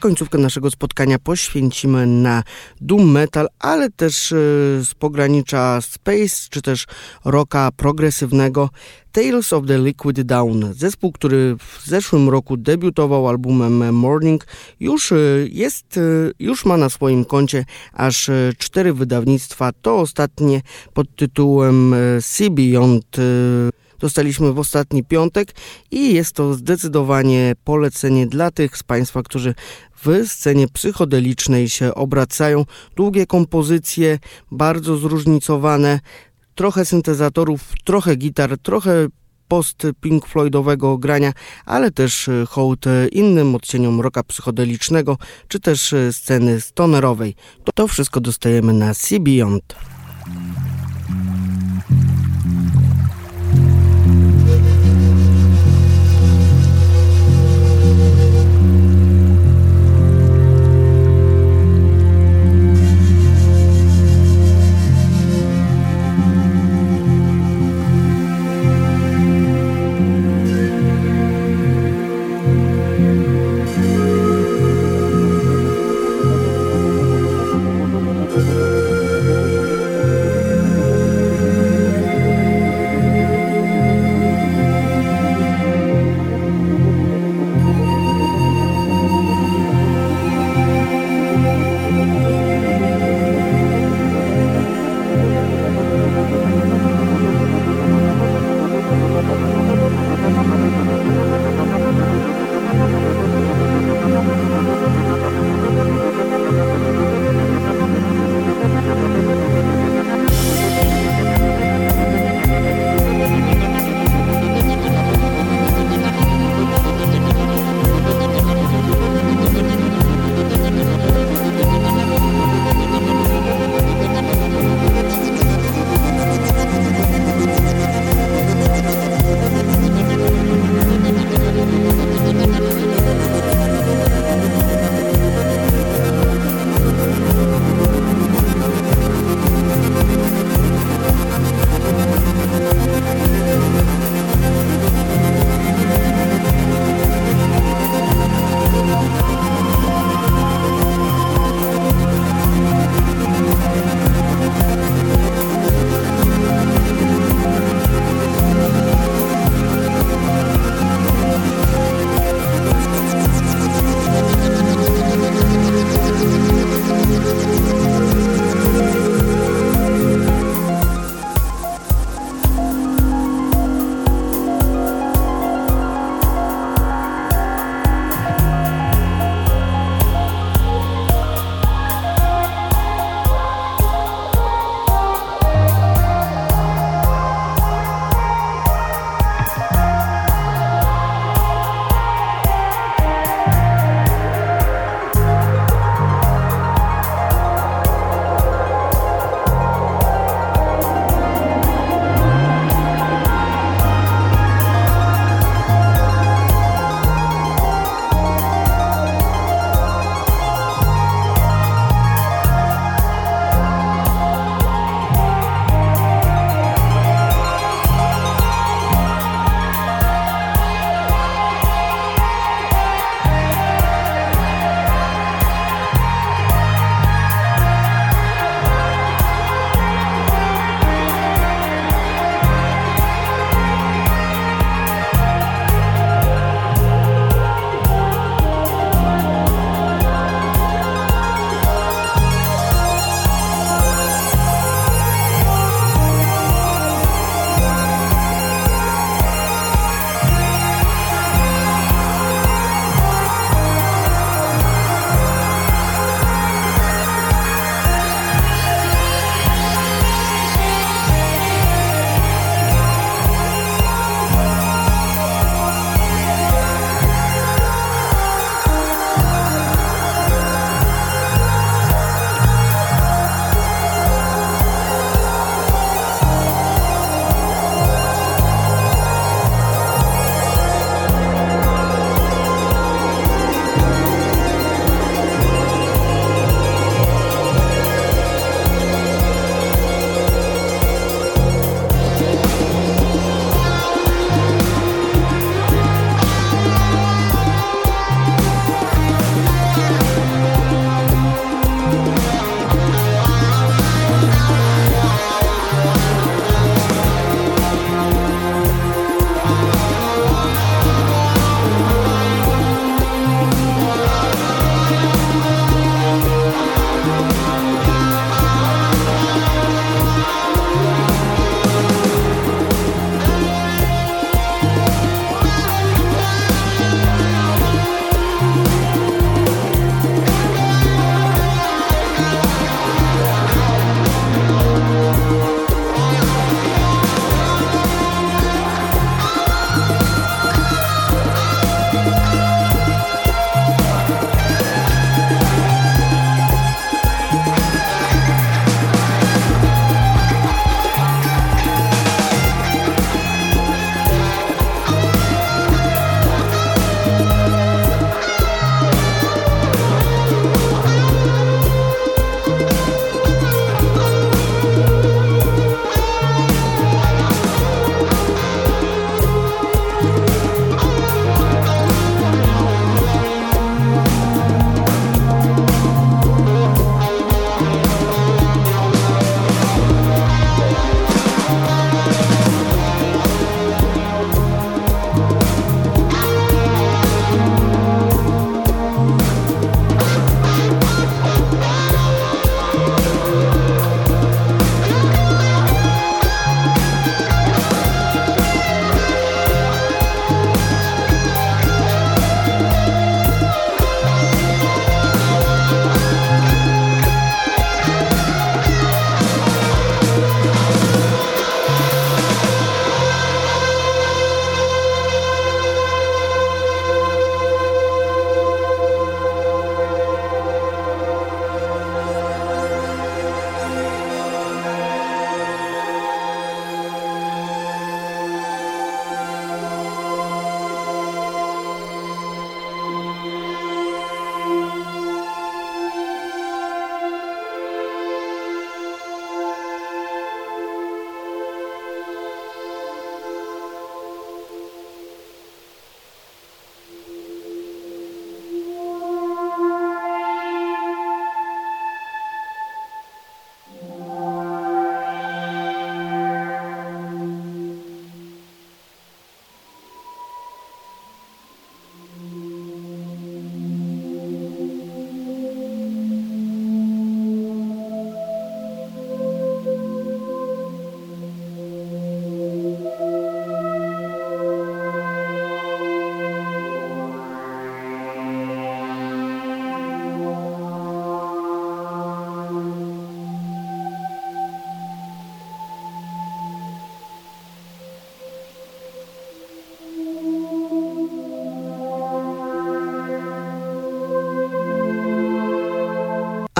Końcówkę naszego spotkania poświęcimy na doom metal, ale też e, z pogranicza space, czy też rocka progresywnego. Tales of the Liquid Dawn, zespół, który w zeszłym roku debiutował albumem Morning, już e, jest, e, już ma na swoim koncie aż cztery wydawnictwa. To ostatnie pod tytułem Sea Beyond dostaliśmy w ostatni piątek i jest to zdecydowanie polecenie dla tych z Państwa, którzy w scenie psychodelicznej się obracają. Długie kompozycje, bardzo zróżnicowane, trochę syntezatorów, trochę gitar, trochę post Pink Floydowego grania, ale też e, hołd e, innym odcieniom rocka psychodelicznego, czy też e, sceny stonerowej. To, to wszystko dostajemy na C Beyond.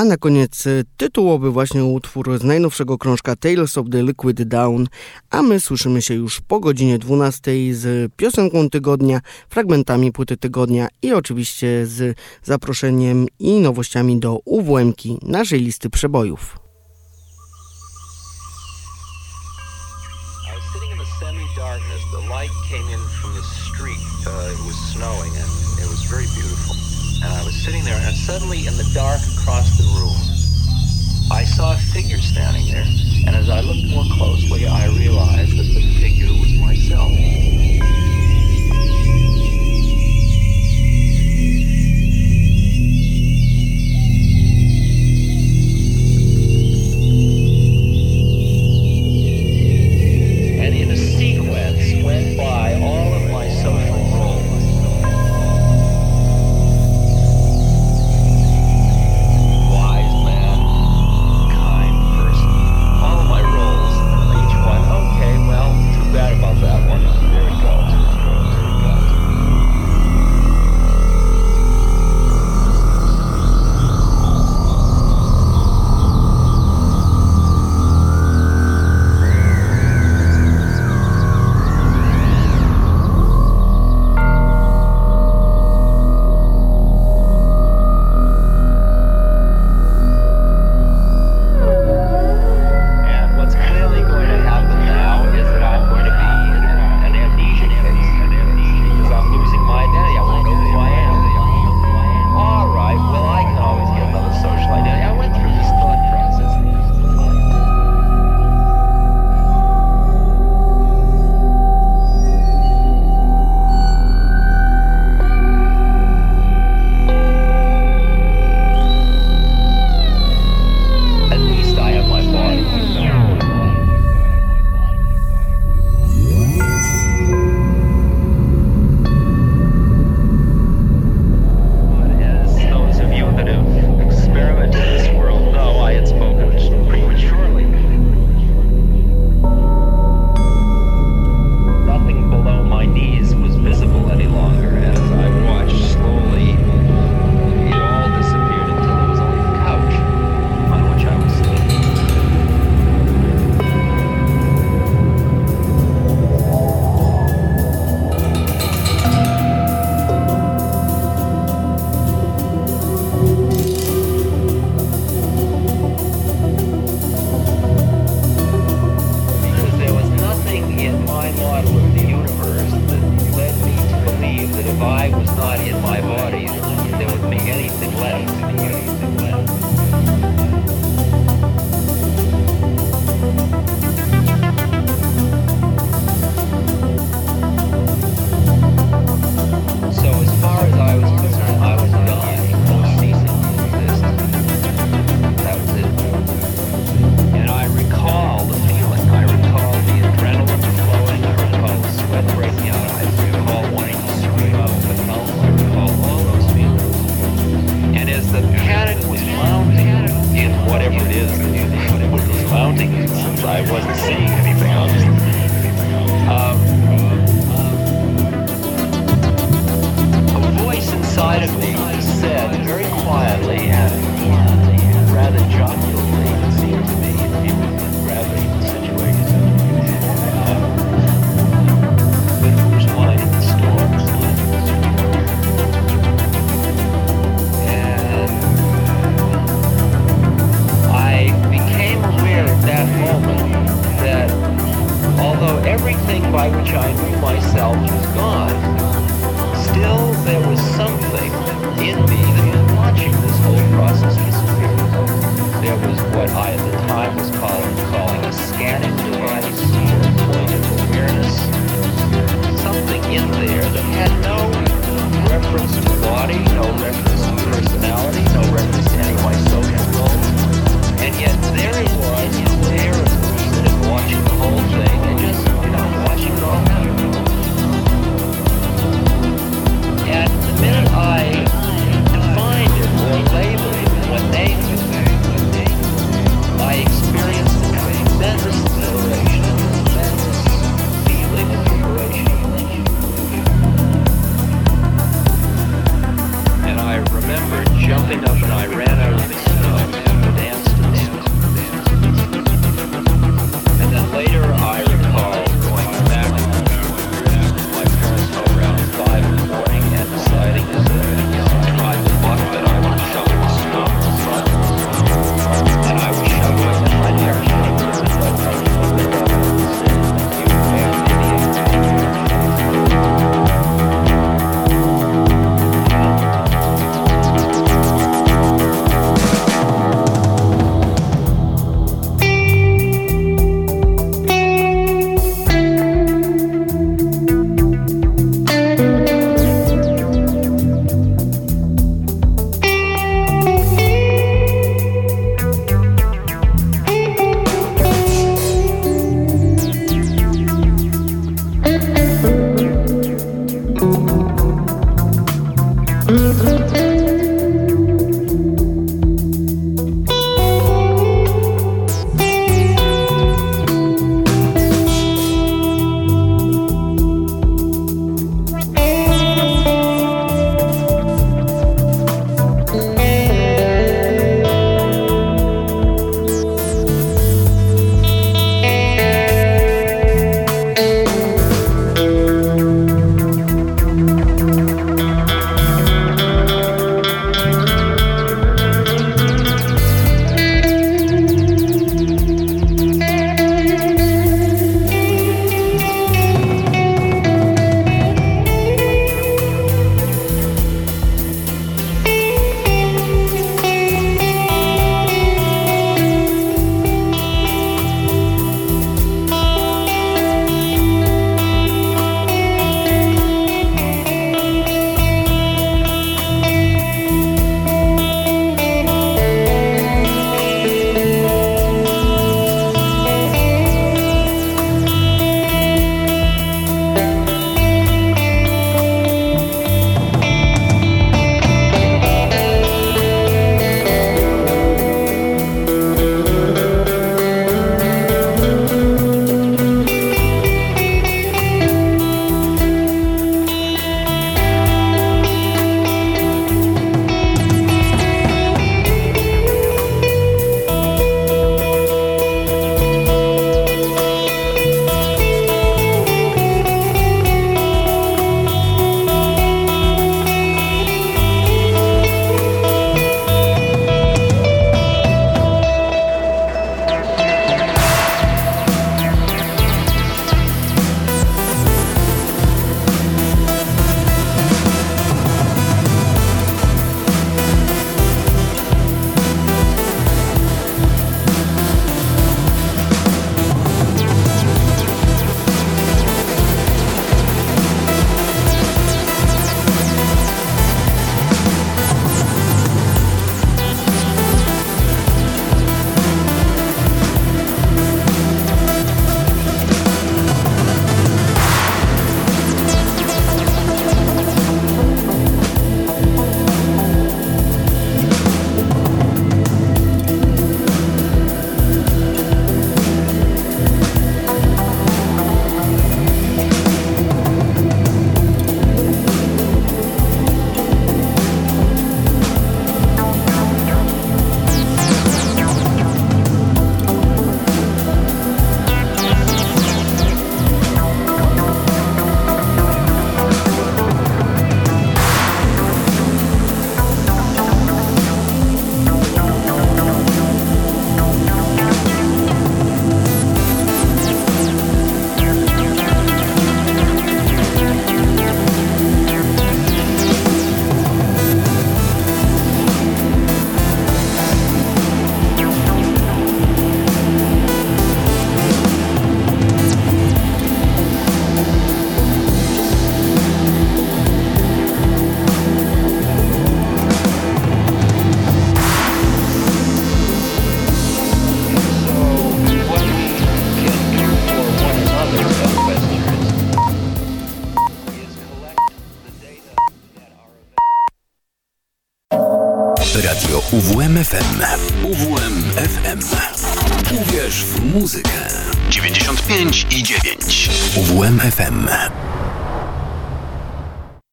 A na koniec e, tytułowy właśnie utwór z najnowszego krążka Tales of the Liquid Down, a my słyszymy się już po godzinie 12 z piosenką tygodnia, fragmentami płyty tygodnia i oczywiście z zaproszeniem i nowościami do UWM-ki naszej listy przebojów. and I was sitting there, and suddenly in the dark across the room, I saw a figure standing there, and as I looked more closely, I realized that the figure was myself.